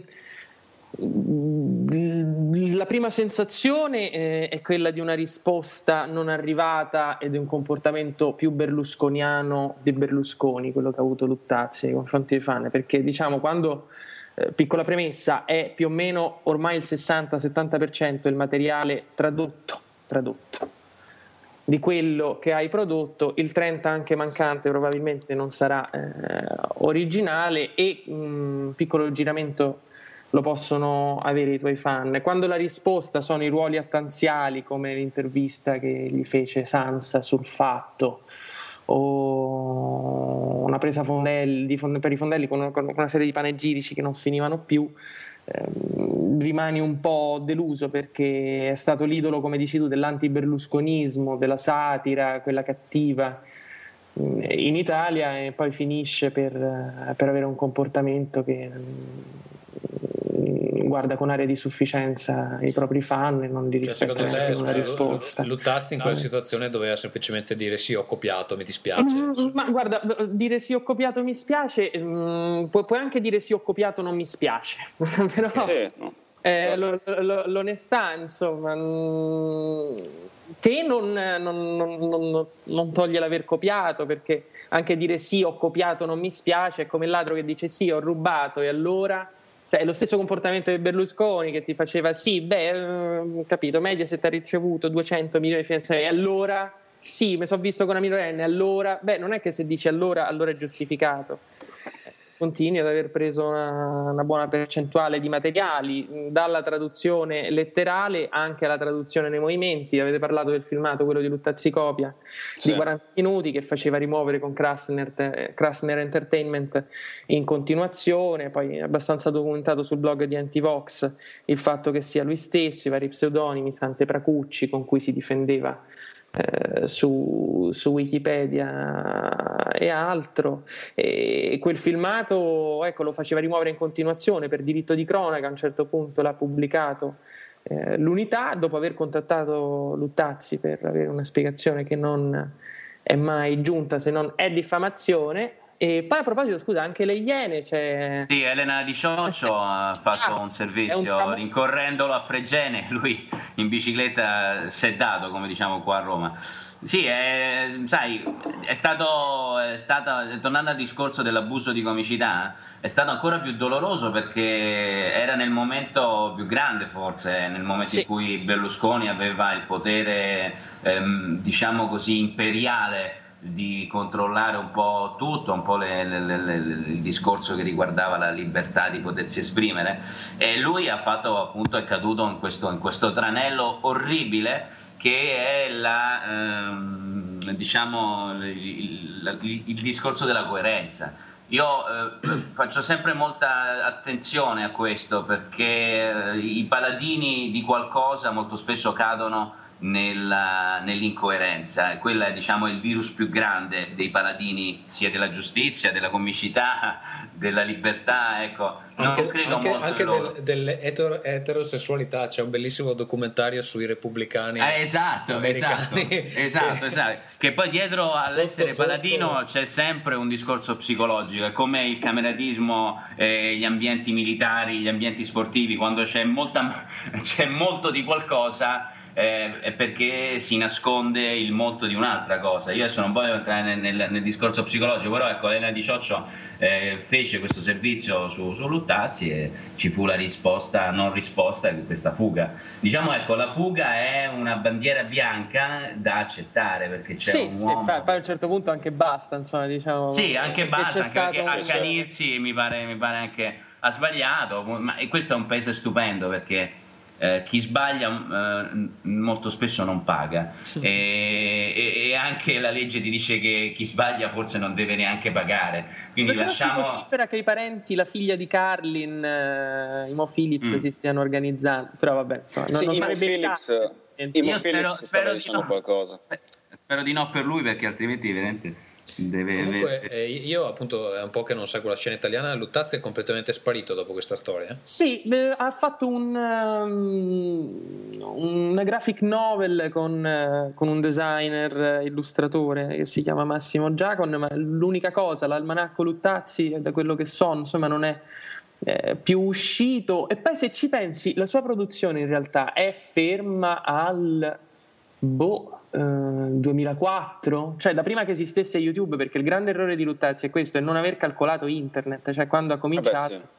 la prima sensazione eh, è quella di una risposta non arrivata ed è un comportamento più berlusconiano di Berlusconi, quello che ha avuto Luttazzi nei confronti dei fan, perché diciamo quando, eh, piccola premessa, è più o meno ormai il 60-70% il materiale tradotto, tradotto di quello che hai prodotto, il 30 anche mancante probabilmente non sarà eh, originale e un piccolo giramento lo possono avere i tuoi fan. Quando la risposta sono i ruoli attanziali, come l'intervista che gli fece Sansa sul fatto, o una presa fondelli, per i fondelli con una, serie di panegirici che non finivano più, ehm, rimani un po' deluso perché è stato l'idolo, come dici tu, dell'anti-berlusconismo, della satira, quella cattiva in Italia e poi finisce per, per avere un comportamento che guarda con aria di sufficienza i propri fan e non di rispetto cioè, te, una risposta. Luttazzi in quella situazione doveva semplicemente dire sì, ho copiato, mi dispiace. Mm, ma guarda, dire sì, ho copiato, mi spiace, mm, pu- puoi anche dire sì, ho copiato, non mi spiace. (laughs) Però, sì, no. eh, lo, lo, l'onestà, insomma, mm, che non, non, non, non, toglie l'aver copiato, perché anche dire sì, ho copiato, non mi spiace, è come il ladro che dice sì, ho rubato e allora cioè, è lo stesso comportamento di Berlusconi che ti faceva sì, beh, eh, capito, Mediaset ha ricevuto 200 milioni di finanziamenti, allora sì, mi sono visto con una minorenne, allora, beh, non è che se dici allora, allora è giustificato. Continui ad aver preso una, una, buona percentuale di materiali, dalla traduzione letterale anche alla traduzione nei movimenti. Avete parlato del filmato, quello di Luttazzi Copia, sì. di 40 minuti, che faceva rimuovere con Krasner, Krasner Entertainment in continuazione, poi è abbastanza documentato sul blog di Antivox il fatto che sia lui stesso, i vari pseudonimi, Sante Pracucci, con cui si difendeva eh, su, su, Wikipedia e altro. E quel filmato ecco, lo faceva rimuovere in continuazione per diritto di cronaca, a un certo punto l'ha pubblicato. Eh, l'unità, dopo aver contattato Luttazzi per avere una spiegazione che non è mai giunta se non è diffamazione, e poi a proposito, scusa, anche le Iene c'è. Sì, Elena Di Cioccio (laughs) ha fatto un servizio un rincorrendolo a Fregene, (laughs) lui in bicicletta si è dato, come diciamo qua a Roma. Sì, è, sai, è stato, è stato, tornando al discorso dell'abuso di comicità, è stato ancora più doloroso perché era nel momento più grande forse, nel momento sì. in cui Berlusconi aveva il potere, ehm, diciamo così, imperiale di controllare un po' tutto, un po' le, le, le, il discorso che riguardava la libertà di potersi esprimere e lui ha fatto appunto è caduto in questo, in questo tranello orribile che è la, ehm, diciamo, il, il, il, discorso della coerenza. Io eh, (clears throat) faccio sempre molta attenzione a questo perché eh, i paladini di qualcosa molto spesso cadono nella, nell'incoerenza. Quella è diciamo, il virus più grande dei paladini sia della giustizia, della comicità, (laughs) della libertà. Ecco. anche, anche, anche del, dell'eterosessualità c'è un bellissimo documentario sui repubblicani. Eh, esatto, esatto, esatto, (laughs) esatto. Che poi dietro all'essere sotto, paladino sotto. c'è sempre un discorso psicologico, è come il cameratismo, eh, gli ambienti militari, gli ambienti sportivi, quando c'è, molta, (laughs) c'è molto di qualcosa eh, è perché si nasconde il molto di un'altra cosa. Io adesso non voglio entrare nel, nel, nel discorso psicologico, però ecco, Elena Di Cioccio eh, fece questo servizio su, su, Luttazzi e ci fu la risposta, non risposta, di questa fuga. Diciamo ecco, la fuga è una bandiera bianca da accettare perché c'è sì, un uomo... Sì, poi a un certo punto anche basta, insomma, diciamo... Sì, anche basta, anche perché accanirsi mi pare, mi pare anche ha sbagliato, ma questo è un paese stupendo perché eh, chi sbaglia eh, molto spesso non paga. E, e, e, anche la legge ti dice che chi sbaglia forse non deve neanche pagare. Quindi Però lasciamo si vocifera che i parenti la figlia di Carlin eh, Imo Phillips mm. si stiano organizzando. Però vabbè insomma non, sì, non Imo Phillips, Imo Phillips spero, spero dicendo no. qualcosa. Spero di no per lui perché altrimenti veramente Deve, Comunque, eh, io appunto è un po' che non seguo la scena italiana. Luttazzi è completamente sparito dopo questa storia. Sì, beh, ha fatto un, um, una graphic novel con, uh, con, un designer illustratore che si chiama Massimo Giacon. Ma l'unica cosa, l'almanacco Luttazzi, da quello che so, insomma, non è. Eh, più uscito e poi se ci pensi la sua produzione in realtà è ferma al boh 2004, eh, cioè da prima che esistesse YouTube, perché il grande errore di Luttazzi è questo, è non aver calcolato internet, cioè quando ha cominciato... Vabbè, sì.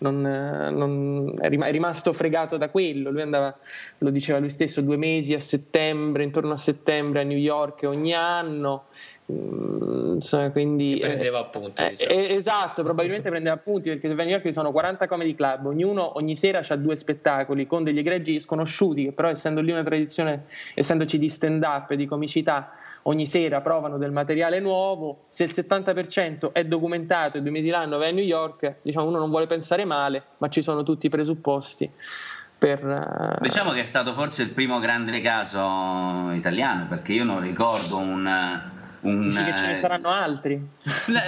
Non, non, è rimasto fregato da quello. Lui andava, lo diceva lui stesso, due mesi a settembre, intorno a settembre a New York ogni anno Mm, insomma, quindi, e prendeva appunti. Eh, diciamo. eh, esatto, probabilmente prendeva appunti perché a New York ci sono 40 comedy club, ognuno ogni sera ha due spettacoli con degli egregi sconosciuti, che però essendo lì una tradizione, essendoci di stand up e di comicità, ogni sera provano del materiale nuovo. Se il 70% è documentato e due mesi l'anno vai a New York, diciamo uno non vuole pensare male, ma ci sono tutti i presupposti. Per, uh... Diciamo che è stato forse il primo grande caso italiano, perché io non ricordo un un, sì, che ce ne saranno altri.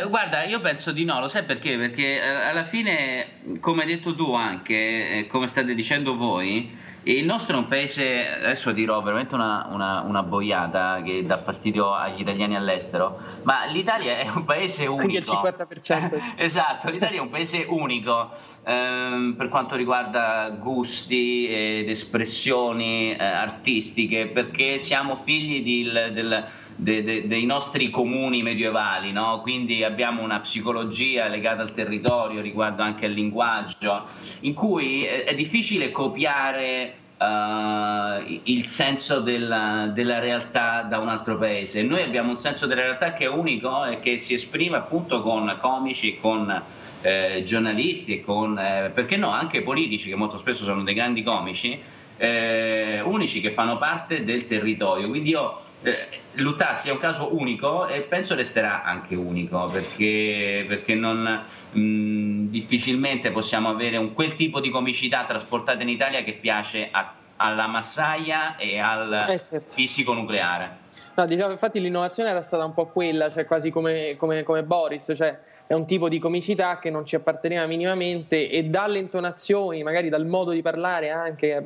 Guarda, io penso di no, lo sai perché? Perché eh, alla fine, come hai detto tu anche, eh, come state dicendo voi, il nostro è un paese, adesso dirò veramente una, una, una, boiata che dà fastidio agli italiani all'estero, ma l'Italia è un paese unico. Quindi il 50%. esatto, l'Italia è un paese unico ehm, per quanto riguarda gusti ed espressioni eh, artistiche, perché siamo figli di, del de, de, dei nostri comuni medievali, no? quindi abbiamo una psicologia legata al territorio, riguardo anche al linguaggio, in cui è, è difficile copiare uh, il senso della, della, realtà da un altro paese. Noi abbiamo un senso della realtà che è unico e che si esprime appunto con comici, con eh, giornalisti e con, eh, perché no, anche politici che molto spesso sono dei grandi comici, eh, unici che fanno parte del territorio. Quindi io eh, Luttazzi è un caso unico e penso resterà anche unico perché, perché non, mh, difficilmente possiamo avere un, quel tipo di comicità trasportata in Italia che piace a, alla massaia e al eh, certo. fisico nucleare. No, diciamo, infatti l'innovazione era stata un po' quella, cioè quasi come, come, come, Boris, cioè è un tipo di comicità che non ci apparteneva minimamente e dalle intonazioni, magari dal modo di parlare anche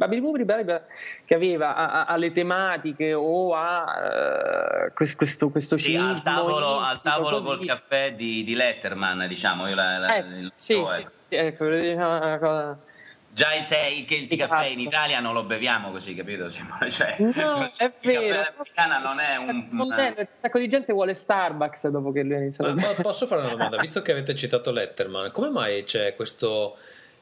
che aveva a, a, alle tematiche o a uh, questo, questo sì, cinismo. Al tavolo, al tavolo col caffè di, di, Letterman, diciamo. Io la, la, eh, sì, sì, ecco, diciamo una cosa Già il, tè, il, il, il caffè in Italia non lo beviamo così, capito? (laughs) Cioè, no, è vero. l'americana non è un... Un sacco di gente vuole Starbucks dopo che lui ha iniziato. Ma, posso fare una (laughs) domanda? Visto che avete citato Letterman, come mai c'è questo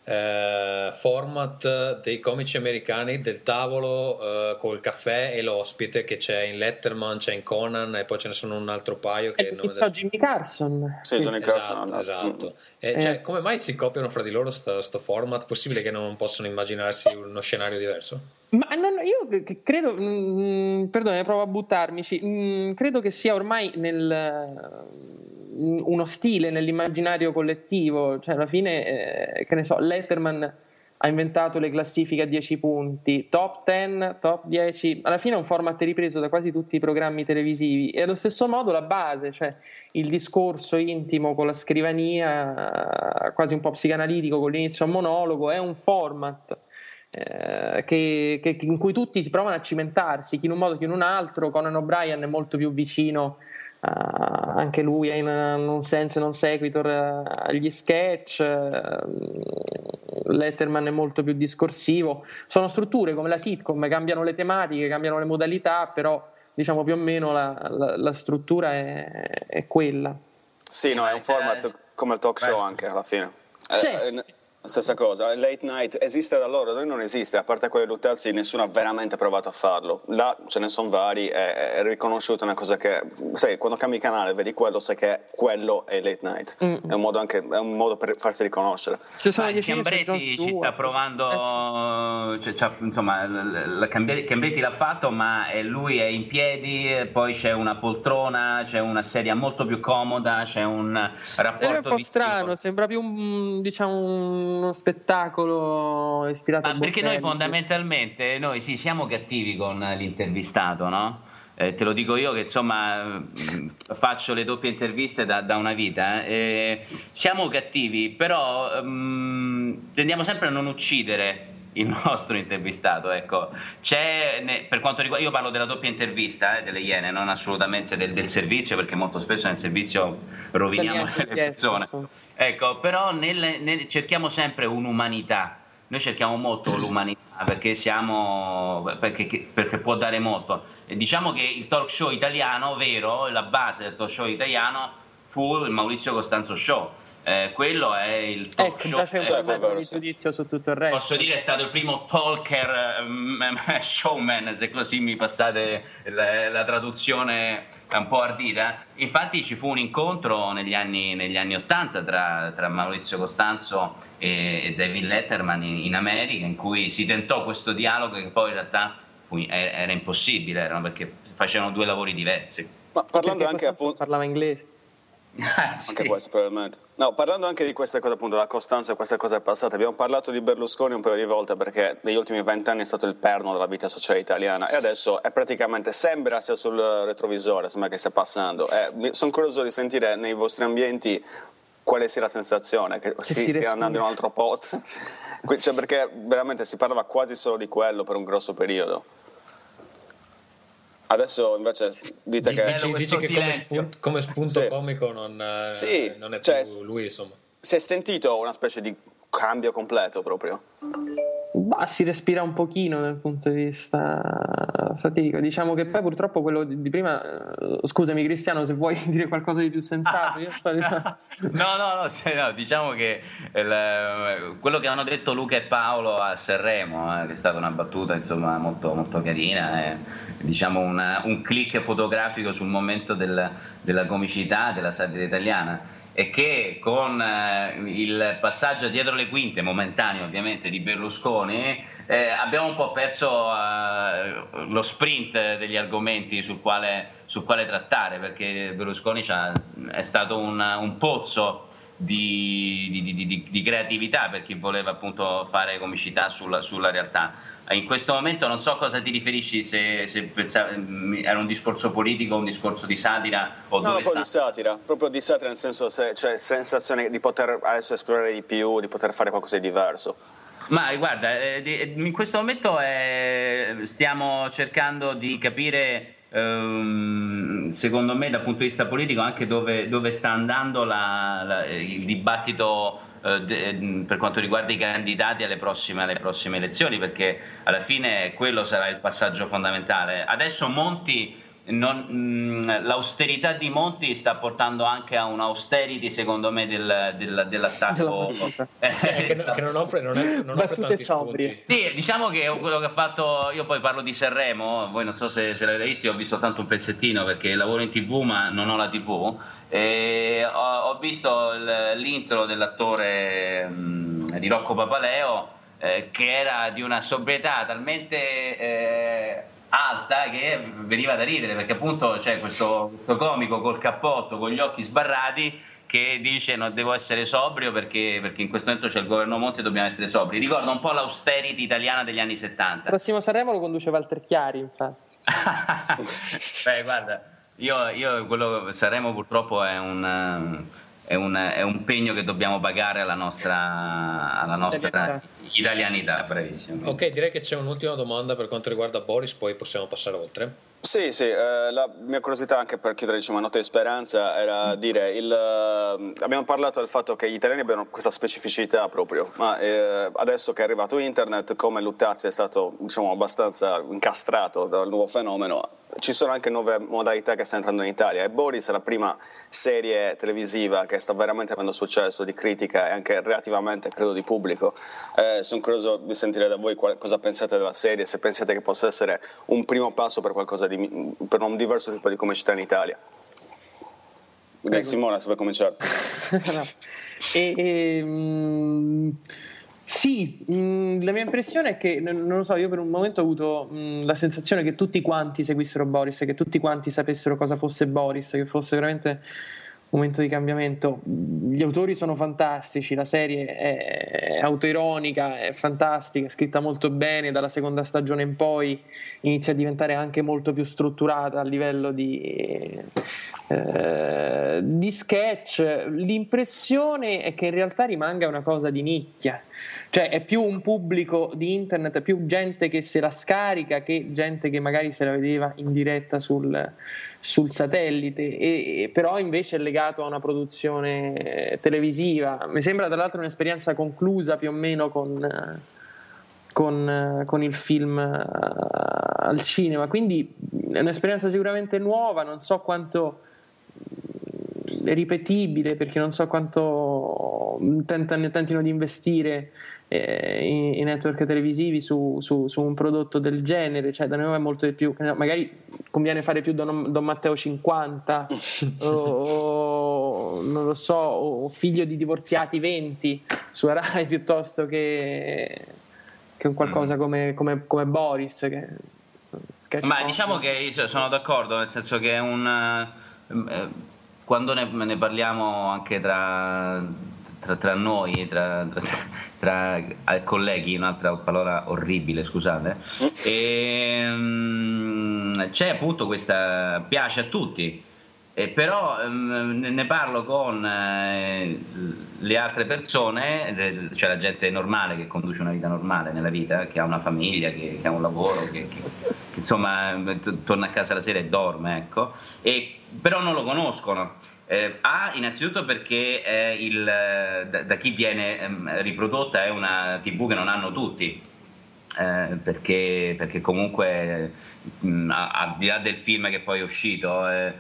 eh, format dei comici americani del tavolo eh, col caffè e l'ospite che c'è in Letterman, c'è in Conan e poi ce ne sono un altro paio che non so, Jimmy Carson. Sì, Johnny Carson. Esatto, esatto. E, cioè, come mai si copiano fra di loro questo format? Possibile che non possono immaginarsi uno scenario diverso? Ma non, io credo, mh, mm, perdone, provo a buttarmici, mh, mm, credo che sia ormai nel, uno stile nell'immaginario collettivo, cioè alla fine, eh, che ne so, Letterman ha inventato le classifiche a 10 punti, top 10, top 10, alla fine è un format ripreso da quasi tutti i programmi televisivi e allo stesso modo la base, cioè il discorso intimo con la scrivania, quasi un po' psicanalitico con l'inizio a monologo, è un format eh, che, che, in cui tutti si provano a cimentarsi, chi in un modo chi in un altro. Conan O'Brien è molto più vicino, uh, anche lui è in un senso non sequitur uh, agli sketch, uh, Letterman è molto più discorsivo. Sono strutture come la sitcom, cambiano le tematiche, cambiano le modalità, però diciamo più o meno la, la, la struttura è, è, quella. Sì, no, è un format come il talk show anche alla fine. Sì. Eh, Stessa cosa, late night esiste da loro, noi non esiste, a parte quelli Luttazzi nessuno ha veramente provato a farlo. Là ce ne sono vari, è, è riconosciuta una cosa che, sai, quando cambi canale vedi quello, sai che quello è late night, mm. è, un modo anche, è un modo per farsi riconoscere. Ci sono gli Cambretti ci sta provando, eh sì. cioè, insomma, la Cambretti l'ha fatto ma lui è in piedi, poi c'è una poltrona, c'è una sedia molto più comoda, c'è un rapporto... È un po' strano, sembra più un, diciamo, un uno spettacolo ispirato Ma a perché noi fondamentalmente noi sì, siamo cattivi con l'intervistato, no? Eh, te lo dico io che insomma mm, faccio le doppie interviste da, da una vita. Eh. siamo cattivi, però um, tendiamo sempre a non uccidere il nostro intervistato. Ecco. Ne, per quanto riguarda, io parlo della doppia intervista eh, delle Iene, non assolutamente del, del, servizio, perché molto spesso nel servizio roviniamo le persone. Ecco, però nel, nel, cerchiamo sempre un'umanità. Noi cerchiamo molto l'umanità perché, siamo, perché, perché può dare molto. E diciamo che il talk show italiano, vero, la base del talk show italiano fu il Maurizio Costanzo Show eh, quello è il talk ecco, show. Già c'è un di giudizio su tutto il resto. Posso dire è stato il primo talker um, (laughs) showman, se così mi passate la, la, traduzione un po' ardita. Infatti ci fu un incontro negli anni, negli anni 80 tra, tra, Maurizio Costanzo e, e David Letterman in, in, America, in cui si tentò questo dialogo che poi in realtà fu, era impossibile, erano perché facevano due lavori diversi. Ma parlando anche appunto... parlava inglese. Ah, sì. Anche questo probabilmente. No, parlando anche di queste cose, appunto, la costanza e queste cose passate, abbiamo parlato di Berlusconi un paio di volte perché negli ultimi vent'anni è stato il perno della vita sociale italiana e adesso è praticamente, sembra sia sul retrovisore, sembra che stia passando. Eh, sono curioso di sentire nei vostri ambienti quale sia la sensazione, che, che si, si stia andando in un altro posto. (laughs) cioè, perché veramente si parlava quasi solo di quello per un grosso periodo. Adesso invece dite che... Dici, dici che come spunto, come spunto sì. comico non, eh, sì, non è più cioè, lui, insomma. Si è sentito una specie di cambio completo proprio? Bah, si respira un pochino dal punto di vista satirico. Diciamo che poi purtroppo quello di, prima. Eh, scusami, Cristiano, se vuoi (laughs) dire qualcosa di più sensato. Io so, diciamo... (laughs) no, no, no, cioè, no, diciamo che il, quello che hanno detto Luca e Paolo a Sanremo, eh, che è stata una battuta insomma, molto, molto carina, è diciamo una, un click fotografico sul momento del, della comicità della satira italiana e che con eh, il passaggio dietro le quinte, momentaneo ovviamente, di Berlusconi, eh, abbiamo un po' perso eh, lo sprint degli argomenti sul quale, sul quale trattare, perché Berlusconi è stato un, un pozzo di, di, di, di, creatività per chi voleva appunto fare comicità sulla, sulla realtà in questo momento non so a cosa ti riferisci, se, se pensavi, mm, era un discorso politico, un discorso di satira o no, proprio sta... di satira, proprio di satira nel senso, se, cioè sensazione di poter adesso esplorare di più, di poter fare qualcosa di diverso. Ma guarda, eh, in questo momento è, stiamo cercando di capire, ehm, secondo me dal punto di vista politico, anche dove, dove sta andando la, la, il dibattito eh, mm, per quanto riguarda i candidati alle prossime, alle prossime elezioni, perché alla fine quello sarà il passaggio fondamentale. Adesso Monti non, mh, mm, l'austerità di Monti sta portando anche a un'austerity secondo me del, del, dell'attacco. Eh, che, che, non offre, non è, non offre tanti spunti. sì diciamo che quello che ha fatto io poi parlo di Sanremo voi non so se, se l'avete visto io ho visto tanto un pezzettino perché lavoro in tv ma non ho la tv. E ho, ho visto l'intro dell'attore mh, di Rocco Papaleo eh, che era di una sobrietà talmente eh, alta che veniva da ridere perché appunto c'è questo, questo comico col cappotto con gli occhi sbarrati che dice non devo essere sobrio perché, perché, in questo momento c'è il governo Monte e dobbiamo essere sobri. Ricorda un po' l'austerity italiana degli anni 70. Il prossimo Sanremo lo conduce Walter Chiari, infatti. (laughs) Beh, guarda, io, io quello Sanremo purtroppo è un, è, un, è un, pegno che dobbiamo pagare alla nostra, alla nostra italianità. italianità. Bravissimo. Ok, direi che c'è un'ultima domanda per quanto riguarda Boris, poi possiamo passare oltre. Sì, sì, eh, la mia curiosità anche per chiudere diciamo, una nota di speranza era dire, il, eh, abbiamo parlato del fatto che gli italiani abbiano questa specificità proprio, ma eh, adesso che è arrivato internet, come Luttazzi è stato diciamo, abbastanza incastrato dal nuovo fenomeno, ci sono anche nuove modalità che stanno entrando in Italia e Boris è la prima serie televisiva che sta veramente avendo successo di critica e anche relativamente credo di pubblico. Eh, sono curioso di sentire da voi qual- cosa pensate della serie, se pensate che possa essere un primo passo per, di, per un diverso tipo di comicità in Italia. Prego. Simona, se vuoi cominciare. e, e, mh sì, mh, mm, la mia impressione è che, non lo so, io per un momento ho avuto mh, mm, la sensazione che tutti quanti seguissero Boris, che tutti quanti sapessero cosa fosse Boris, che fosse veramente momento di cambiamento. Gli autori sono fantastici, la serie è autoironica, è fantastica, è scritta molto bene, dalla seconda stagione in poi inizia a diventare anche molto più strutturata a livello di, eh, di sketch. L'impressione è che in realtà rimanga una cosa di nicchia cioè è più un pubblico di internet, più gente che se la scarica che gente che magari se la vedeva in diretta sul, sul satellite, e, però invece è legato a una produzione televisiva. Mi sembra tra l'altro un'esperienza conclusa più o meno con, con, con il film al cinema, quindi è un'esperienza sicuramente nuova, non so quanto ripetibile perché non so quanto tentano, tentino di investire eh, i, i, network televisivi su, su, su, un prodotto del genere, cioè da noi è molto di più, magari conviene fare più Don, Don Matteo 50 (laughs) o, o, non lo so, o Figlio di divorziati 20 su Rai (laughs) piuttosto che, che un qualcosa come, come, come Boris. Che, Ma diciamo che sono d'accordo, nel senso che è un... Eh, quando ne, ne parliamo anche tra, tra, tra noi, tra, tra, tra, colleghi, un'altra parola orribile, scusate, e, um, c'è appunto questa, piace a tutti, eh, però um, ne parlo con eh, le altre persone, cioè la gente normale che conduce una vita normale nella vita, che ha una famiglia, che, che ha un lavoro, che, che, che insomma t- torna a casa la sera e dorme, ecco, e, però non lo conoscono. Eh, A, innanzitutto perché il, da, da, chi viene ehm, riprodotta è una TV che non hanno tutti, eh, perché, perché, comunque mh, al di là del film che poi è uscito eh,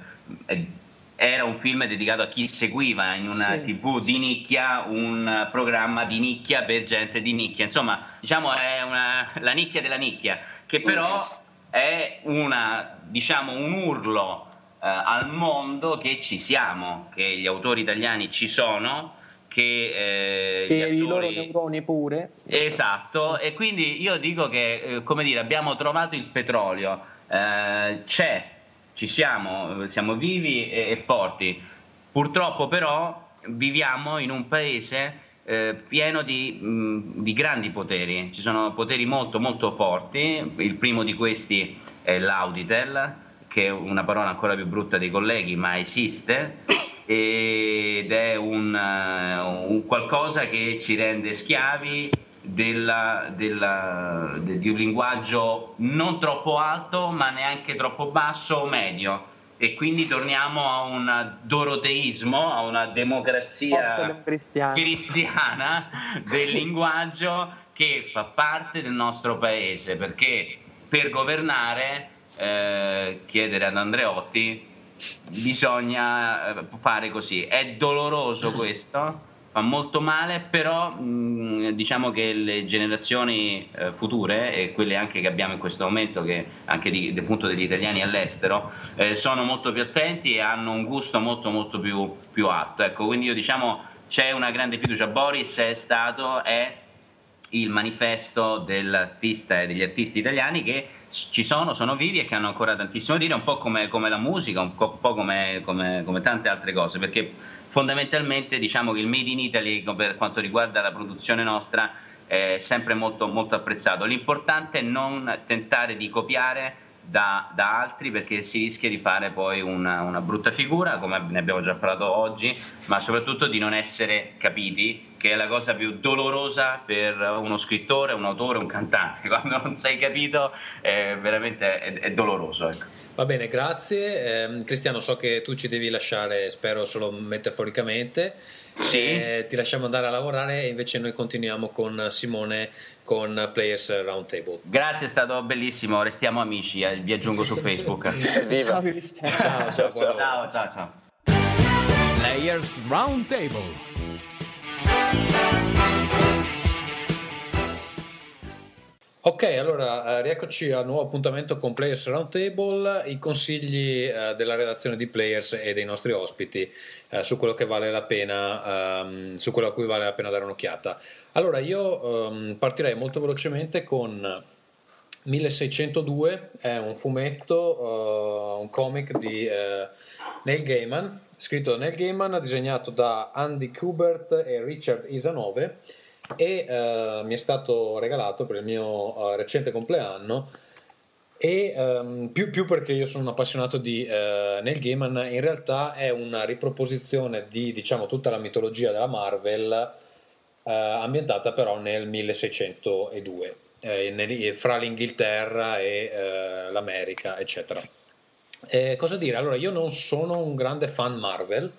era un film dedicato a chi seguiva in una sì, tv sì. di nicchia un programma di nicchia per gente di nicchia. Insomma diciamo è una, la nicchia della nicchia che però è una, diciamo, un urlo al mondo che ci siamo che gli autori italiani ci sono che, eh, che attori... i loro neuroni pure. Esatto, e quindi io dico che, eh, come dire, abbiamo trovato il petrolio, eh, c'è, ci siamo, siamo vivi e, e, forti. Purtroppo però viviamo in un paese eh, pieno di, mh, di grandi poteri, ci sono poteri molto molto forti, il primo di questi è l'Auditel, che è una parola ancora più brutta dei colleghi, ma esiste ed è un, uh, un qualcosa che ci rende schiavi della, della, de, di un linguaggio non troppo alto ma neanche troppo basso o medio. E quindi torniamo a un doroteismo, a una democrazia cristiana del linguaggio che fa parte del nostro paese perché per governare eh, chiedere ad Andreotti bisogna eh, fare così. È doloroso (laughs) questo, fa molto male, però mh, diciamo che le generazioni eh, future e quelle anche che abbiamo in questo momento, che anche di, appunto degli italiani all'estero, eh, sono molto più attenti e hanno un gusto molto molto più, più alto. Ecco, quindi io diciamo c'è una grande fiducia. Boris è stato, è il manifesto dell'artista e degli artisti italiani che ci sono, sono vivi e che hanno ancora tantissimo da dire, un po' come, come la musica, un po', come, come, come, tante altre cose, perché fondamentalmente diciamo che il Made in Italy per quanto riguarda la produzione nostra è sempre molto, molto apprezzato. L'importante è non tentare di copiare da, da, altri perché si rischia di fare poi una, una, brutta figura, come ne abbiamo già parlato oggi, ma soprattutto di non essere capiti, che è la cosa più dolorosa per uno scrittore, un autore, un cantante. (laughs) Quando non sei capito è veramente è, è doloroso. Ecco. Va bene, grazie. Eh, Cristiano, so che tu ci devi lasciare, spero solo metaforicamente. Sì. Ti lasciamo andare a lavorare e invece noi continuiamo con Simone con Players Roundtable. Grazie, è stato bellissimo. Restiamo amici. Eh, vi aggiungo su Facebook. (laughs) ciao, ciao, ciao, ciao, ciao, ciao, ciao. Players Roundtable. Ok, allora eh, rieccoci al nuovo appuntamento con Players Roundtable, i consigli eh, della redazione di Players e dei nostri ospiti eh, su quello che vale la pena, ehm, su quello a cui vale la pena dare un'occhiata. Allora, io ehm, partirei molto velocemente con 1602, è un fumetto, uh, un comic di uh, Neil Gaiman, scritto da Neil Gaiman, disegnato da Andy Kubert e Richard Isanove e uh, mi è stato regalato per il mio uh, recente compleanno. E um, più, più, perché io sono un appassionato di uh, Neil Gaiman in realtà è una riproposizione di diciamo tutta la mitologia della Marvel ambientata però nel 1602 nel, fra l'Inghilterra e l'America eccetera. Cosa dire? Allora io non sono un grande fan Marvel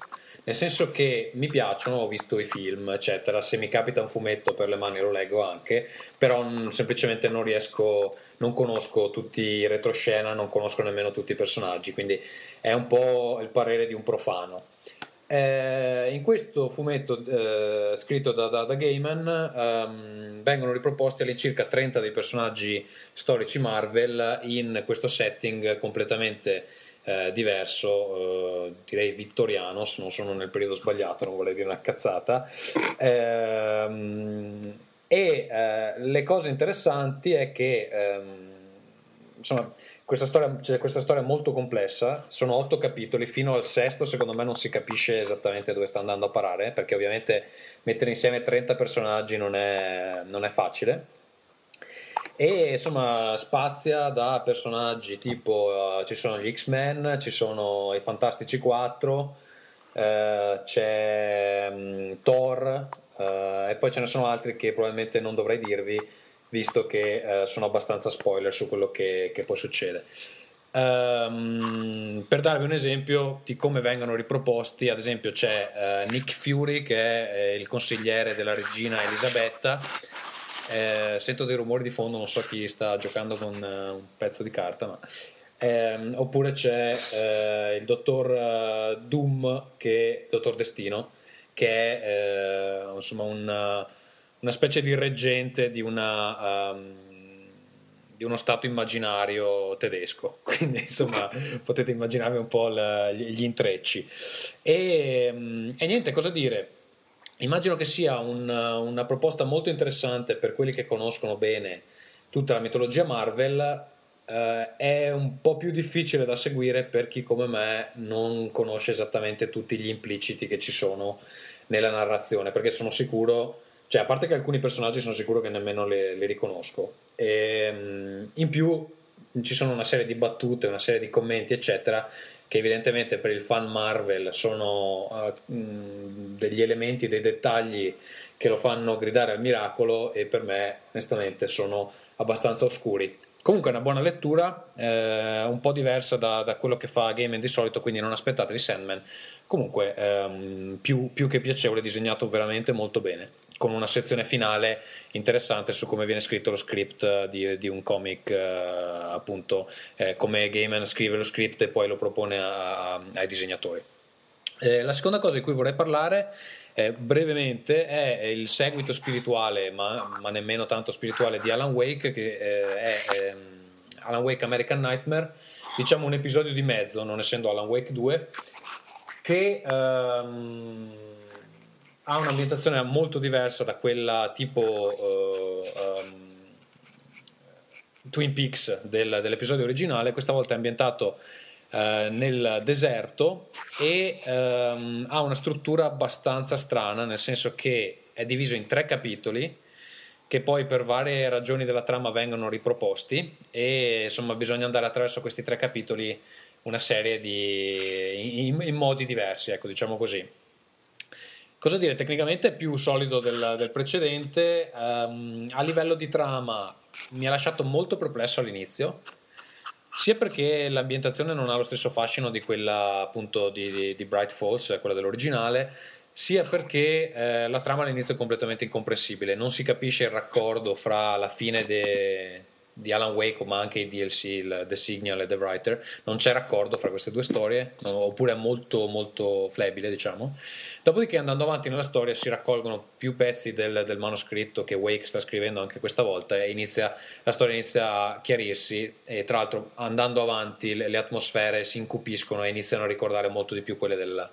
nel senso che mi piacciono, ho visto i film, eccetera. Se mi capita un fumetto per le mani lo leggo anche, però semplicemente non riesco, non conosco tutti i retroscena, non conosco nemmeno tutti i personaggi, quindi è un po' il parere di un profano. Eh, in questo fumetto eh, scritto da, da, da Gaiman ehm, vengono riproposti all'incirca 30 dei personaggi storici Marvel in questo setting completamente eh, diverso, eh, direi vittoriano, se non sono nel periodo sbagliato, non vorrei dire una cazzata. Ehm, e eh, le cose interessanti è che ehm, insomma, questa storia, cioè, questa storia è molto complessa, sono otto capitoli, fino al sesto secondo me non si capisce esattamente dove sta andando a parare, perché ovviamente mettere insieme 30 personaggi non è, non è facile e insomma spazia da personaggi tipo uh, ci sono gli X-Men, ci sono i Fantastici 4, uh, eh, c'è um, Thor uh, e poi ce ne sono altri che probabilmente non dovrei dirvi visto che sono abbastanza spoiler su quello che, che poi succede. Um, per darvi un esempio di come vengono riproposti, ad esempio c'è Nick Fury che è il consigliere della regina Elisabetta Eh, sento dei rumori di fondo, non so chi sta giocando con uh, un pezzo di carta, ma... Eh, oppure c'è eh, il dottor uh, Doom, che il dottor Destino, che è eh, insomma una, una, specie di reggente di, una, um, di, uno stato immaginario tedesco. (laughs) Quindi insomma potete immaginarvi un po' l- gli intrecci. E, um, e niente, cosa dire? Immagino che sia un, una proposta molto interessante per quelli che conoscono bene tutta la mitologia Marvel. Eh, è un po' più difficile da seguire per chi come me non conosce esattamente tutti gli impliciti che ci sono nella narrazione, perché sono sicuro, cioè a parte che alcuni personaggi sono sicuro che nemmeno li, li riconosco, e, ehm, in più ci sono una serie di battute, una serie di commenti, eccetera, che evidentemente per il fan Marvel sono uh, degli elementi, dei dettagli che lo fanno gridare al miracolo e per me onestamente sono abbastanza oscuri. Comunque è una buona lettura, eh, un po' diversa da, da, quello che fa Game di solito, quindi non aspettatevi Sandman. Comunque ehm, più, più che piacevole, disegnato veramente molto bene con una sezione finale interessante su come viene scritto lo script di, di un comic, eh, appunto, eh, come Gaiman scrive lo script e poi lo propone a, a, ai disegnatori. Eh, la seconda cosa di cui vorrei parlare eh, brevemente è il seguito spirituale, ma, ma, nemmeno tanto spirituale, di Alan Wake, che eh, è ehm, Alan Wake American Nightmare, diciamo un episodio di mezzo, non essendo Alan Wake 2, che... Um, ha un'ambientazione molto diversa da quella tipo uh, um, Twin Peaks del, dell'episodio originale, questa volta è ambientato uh, nel deserto e um, ha una struttura abbastanza strana, nel senso che è diviso in tre capitoli che poi per varie ragioni della trama vengono riproposti e insomma bisogna andare attraverso questi tre capitoli una serie di in, in modi diversi, ecco, diciamo così. Cosa dire, tecnicamente è più solido del, del precedente, um, a livello di trama mi ha lasciato molto perplesso all'inizio, sia perché l'ambientazione non ha lo stesso fascino di quella appunto di, di, di Bright Falls, quella dell'originale, sia perché eh, la trama all'inizio è completamente incomprensibile, non si capisce il raccordo fra la fine de, di Alan Wake ma anche i DLC, il The Signal e The Writer, non c'è raccordo fra queste due storie, oppure è molto molto flebile diciamo. Dopodiché andando avanti nella storia si raccolgono più pezzi del, del manoscritto che Wake sta scrivendo anche questa volta e inizia, la storia inizia a chiarirsi e tra l'altro andando avanti le, le atmosfere si incupiscono e iniziano a ricordare molto di più quelle del,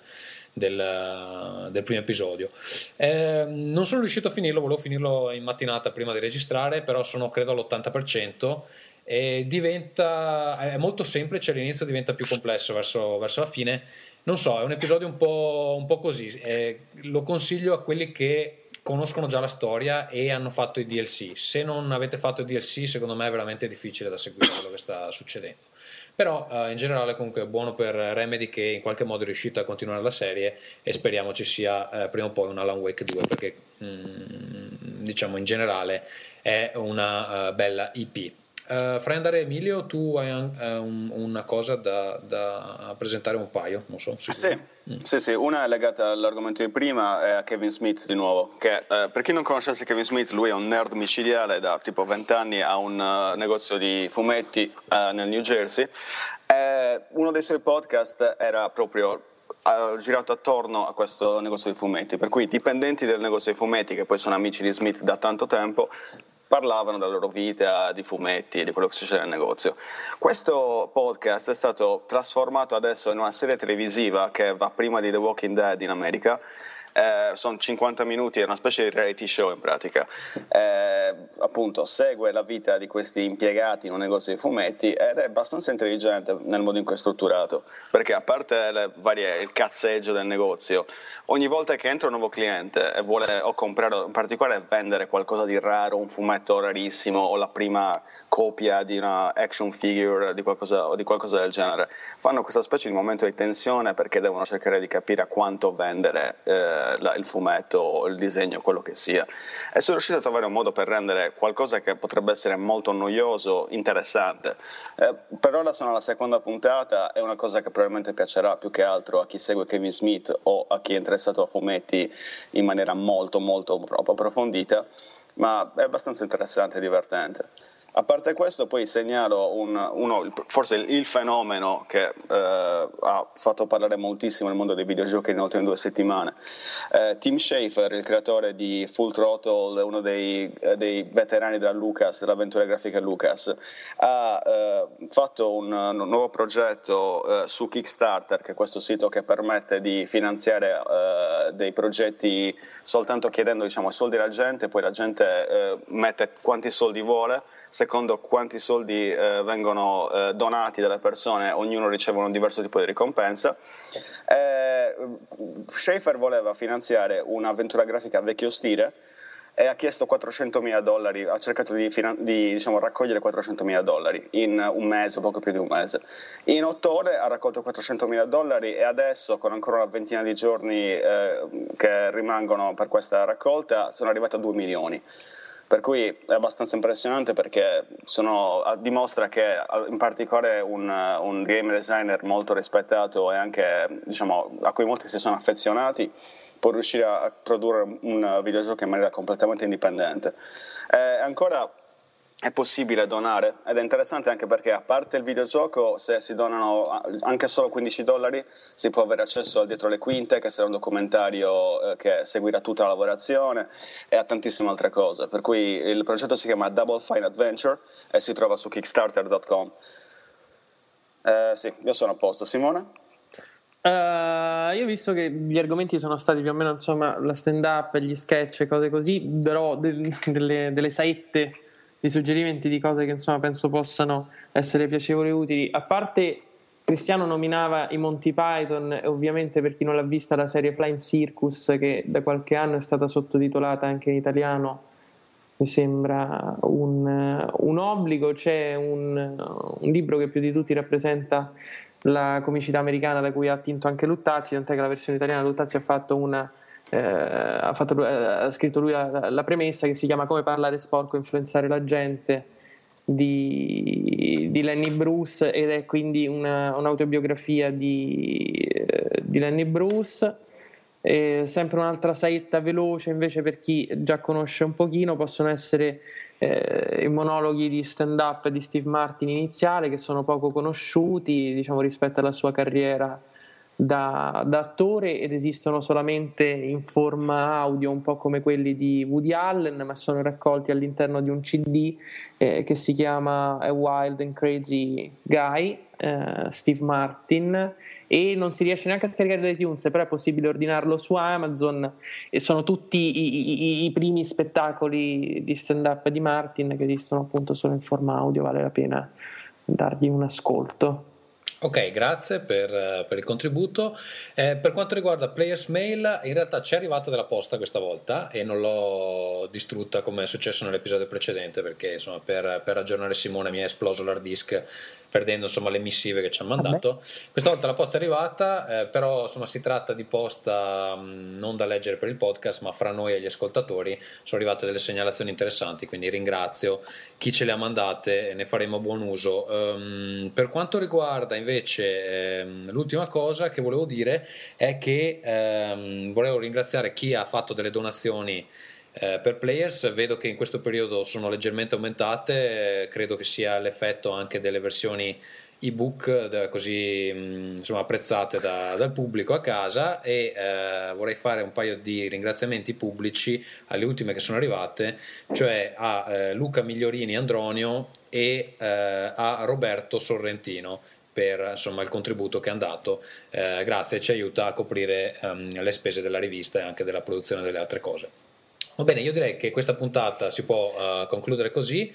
del, del primo episodio. Eh, non sono riuscito a finirlo, volevo finirlo in mattinata prima di registrare, però sono credo all'80% e diventa è molto semplice all'inizio diventa più complesso verso, verso la fine. Non so è un episodio un po', un po così eh, lo consiglio a quelli che conoscono già la storia e hanno fatto i DLC se non avete fatto i DLC secondo me è veramente difficile da seguire quello che sta succedendo però eh, in generale comunque è buono per Remedy che in qualche modo è riuscita a continuare la serie e speriamo ci sia eh, prima o poi un Alan Wake 2 perché mh, mm, diciamo in generale è una uh, bella IP. Uh, eh, andare Emilio, tu hai un, un, una cosa da, da, presentare un paio, non so. Sì, mm. sì, sì, una è legata all'argomento di prima e a Kevin Smith di nuovo, che uh, per chi non conoscesse Kevin Smith, lui è un nerd micidiale da tipo 20 anni, ha un uh, negozio di fumetti nel New Jersey. uno dei suoi podcast era proprio girato attorno a questo negozio di fumetti, per cui i dipendenti del negozio di fumetti, che poi sono amici di Smith da tanto tempo, parlavano della loro vita di fumetti di quello che succede nel negozio. Questo podcast è stato trasformato adesso in una serie televisiva che va prima di The Walking Dead in America eh, sono 50 minuti, è una specie di reality show in pratica. Eh, appunto, segue la vita di questi impiegati in un negozio di fumetti ed è abbastanza intelligente nel modo in cui è strutturato, perché a parte varie, il cazzeggio del negozio, ogni volta che entra un nuovo cliente e vuole o comprare, in particolare vendere qualcosa di raro, un fumetto rarissimo o la prima copia di una action figure di qualcosa, o di qualcosa del genere, fanno questa specie di momento di tensione perché devono cercare di capire a quanto vendere. Eh, la, il fumetto, il disegno, quello che sia. E sono riuscito a trovare un modo per rendere qualcosa che potrebbe essere molto noioso, interessante. Eh, per ora sono alla seconda puntata, è una cosa che probabilmente piacerà più che altro a chi segue Kevin Smith o a chi è interessato a fumetti in maniera molto molto approfondita ma è abbastanza interessante e divertente. A parte questo, poi segnalo un, uno, forse il, fenomeno che eh, ha fatto parlare moltissimo nel mondo dei videogiochi nelle ultime due settimane. Eh, Tim Schafer, il creatore di Full Throttle, uno dei, eh, dei veterani della Lucas, dell'avventura grafica Lucas, ha eh, fatto un, un, nuovo progetto eh, su Kickstarter, che è questo sito che permette di finanziare eh, dei progetti soltanto chiedendo diciamo, soldi alla gente, poi la gente mette quanti soldi vuole secondo quanti soldi eh, vengono eh, donati dalle persone, ognuno riceve un diverso tipo di ricompensa. Eh, Schaefer voleva finanziare un'avventura grafica vecchio stile e ha chiesto 400.000 dollari, ha cercato di, di diciamo, raccogliere 400.000 dollari in un mese, poco più di un mese. In otto ore ha raccolto 400.000 dollari e adesso, con ancora una ventina di giorni eh, che rimangono per questa raccolta, sono arrivati a 2 milioni. Per cui è abbastanza impressionante perché sono, dimostra che in particolare un, un, game designer molto rispettato e anche diciamo, a cui molti si sono affezionati può riuscire a produrre un videogioco in maniera completamente indipendente. Eh, ancora è possibile donare? Ed è interessante anche perché a parte il videogioco se si donano anche solo 15 dollari si può avere accesso al dietro le quinte che sarà un documentario eh, che seguirà tutta la lavorazione e a tantissime altre cose. Per cui il progetto si chiama Double Fine Adventure e si trova su kickstarter.com eh, sì, io sono a posto. Simone? Uh, io ho visto che gli argomenti sono stati più o meno insomma la stand up, gli sketch, cose così, però de- (laughs) delle, delle saette di suggerimenti di cose che insomma penso possano essere piacevoli e utili. A parte Cristiano nominava i Monty Python ovviamente per chi non l'ha vista la serie Flying Circus che da qualche anno è stata sottotitolata anche in italiano mi sembra un, un obbligo. C'è un, un, libro che più di tutti rappresenta la comicità americana da cui ha attinto anche Luttazzi, tant'è che la versione italiana Luttazzi ha fatto una eh, ha, fatto, eh, ha, scritto lui la, la, premessa che si chiama Come parlare sporco e influenzare la gente di, di Lenny Bruce ed è quindi una, un'autobiografia di, eh, di Lenny Bruce. E sempre un'altra saetta veloce invece per chi già conosce un pochino possono essere eh, i monologhi di stand up di Steve Martin iniziale che sono poco conosciuti diciamo rispetto alla sua carriera da, da, attore ed esistono solamente in forma audio, un po' come quelli di Woody Allen, ma sono raccolti all'interno di un CD eh, che si chiama A Wild and Crazy Guy, eh, Steve Martin, e non si riesce neanche a scaricare da iTunes, però è possibile ordinarlo su Amazon e sono tutti i, i, i primi spettacoli di stand-up di Martin che esistono appunto solo in forma audio, vale la pena dargli un ascolto. Ok, grazie per, eh, per il contributo. Eh, per quanto riguarda Players Mail, in realtà ci è arrivata della posta questa volta e non l'ho distrutta come è successo nell'episodio precedente perché insomma, per, per aggiornare Simone mi è esploso l'hard disk perdendo insomma, le missive che ci hanno mandato. Questa volta la posta è arrivata, eh, però insomma, si tratta di posta mh, mm, non da leggere per il podcast, ma fra noi e gli ascoltatori sono arrivate delle segnalazioni interessanti, quindi ringrazio chi ce le ha mandate e ne faremo buon uso. Um, per quanto riguarda invece um, l'ultima cosa che volevo dire è che um, volevo ringraziare chi ha fatto delle donazioni eh, per players vedo che in questo periodo sono leggermente aumentate, credo che sia l'effetto anche delle versioni ebook così mm, insomma, apprezzate da, dal pubblico a casa e eh, vorrei fare un paio di ringraziamenti pubblici alle ultime che sono arrivate, cioè a eh, Luca Migliorini Andronio e eh, a Roberto Sorrentino per insomma, il contributo che hanno dato. Eh, grazie, ci aiuta a coprire um, le spese della rivista e anche della produzione delle altre cose. Va bene, io direi che questa puntata si può uh, concludere così.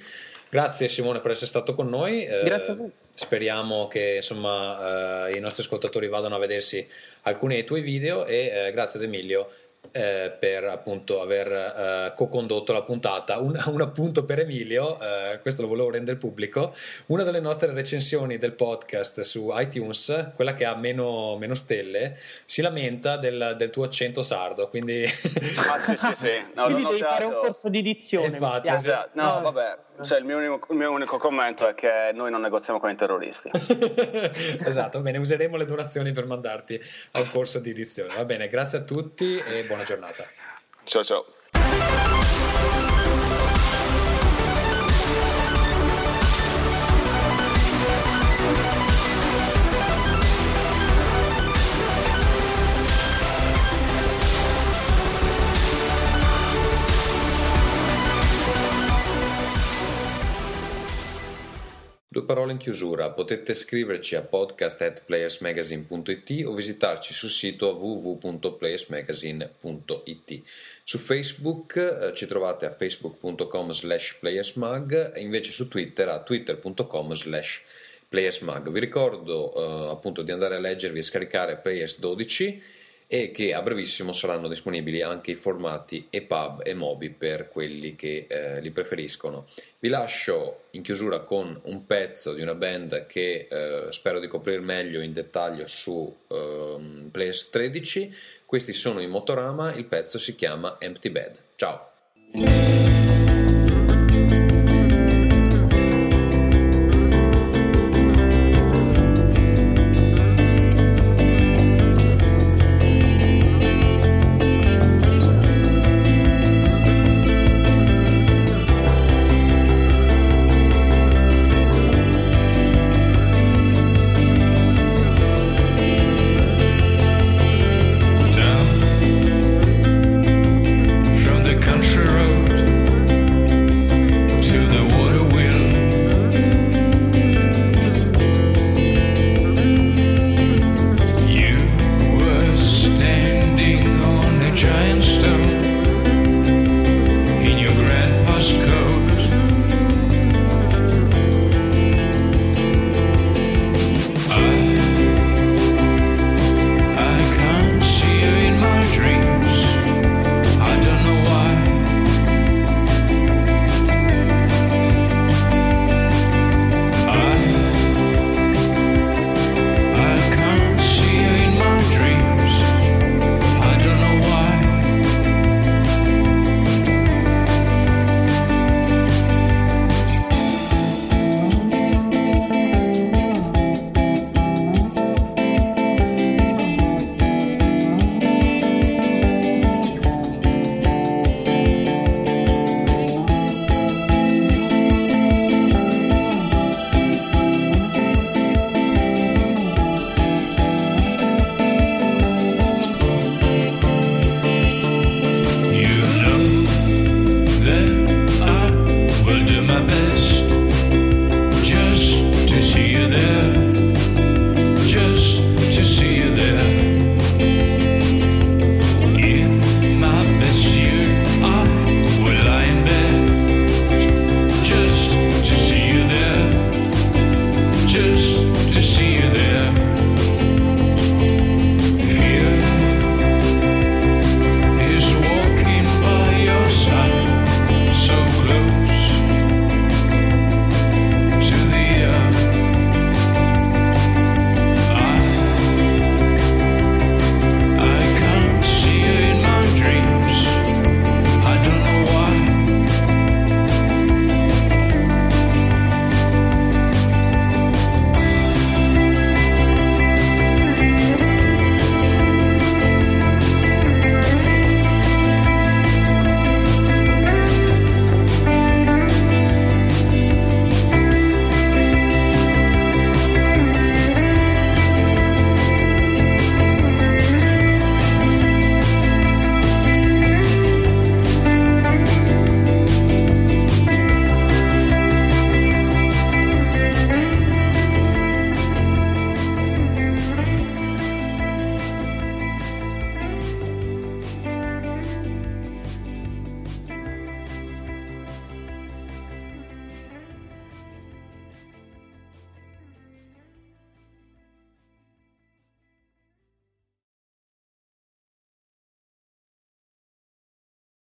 Grazie Simone per essere stato con noi. Eh, Grazie a voi. Speriamo che insomma, uh, i nostri ascoltatori vadano a vedersi alcuni dei tuoi video e uh, grazie ad Emilio eh, per appunto aver eh, co-condotto la puntata. Un, (laughs) un appunto per Emilio, eh, questo lo volevo rendere pubblico, una delle nostre recensioni del podcast su iTunes, quella che ha meno, meno stelle, si lamenta del, del, tuo accento sardo, quindi... (laughs) Ah sì sì sì, no, quindi devi fare un corso di dizione. Infatti, esatto. No, no, vabbè, cioè, il, mio unico, il, mio unico, commento è che noi non negoziamo con i terroristi. (laughs) esatto, bene, useremo le donazioni per mandarti a un corso di edizione. Va bene, grazie a tutti e buona giornata. Ciao ciao. Parola in chiusura, potete scriverci a podcast.playersmagazine.it o visitarci sul sito www.playersmagazine.it. Su Facebook eh, ci trovate a facebook.com slash playersmag e invece su Twitter a twitter.com slash playersmag. Vi ricordo eh, appunto di andare a leggervi e scaricare Players 12 e che a brevissimo saranno disponibili anche i formati EPUB e MOBI per quelli che eh, li preferiscono. Vi lascio in chiusura con un pezzo di una band che eh, spero di coprire meglio in dettaglio su eh, Players 13. Questi sono i Motorama, il pezzo si chiama Empty Bed. Ciao!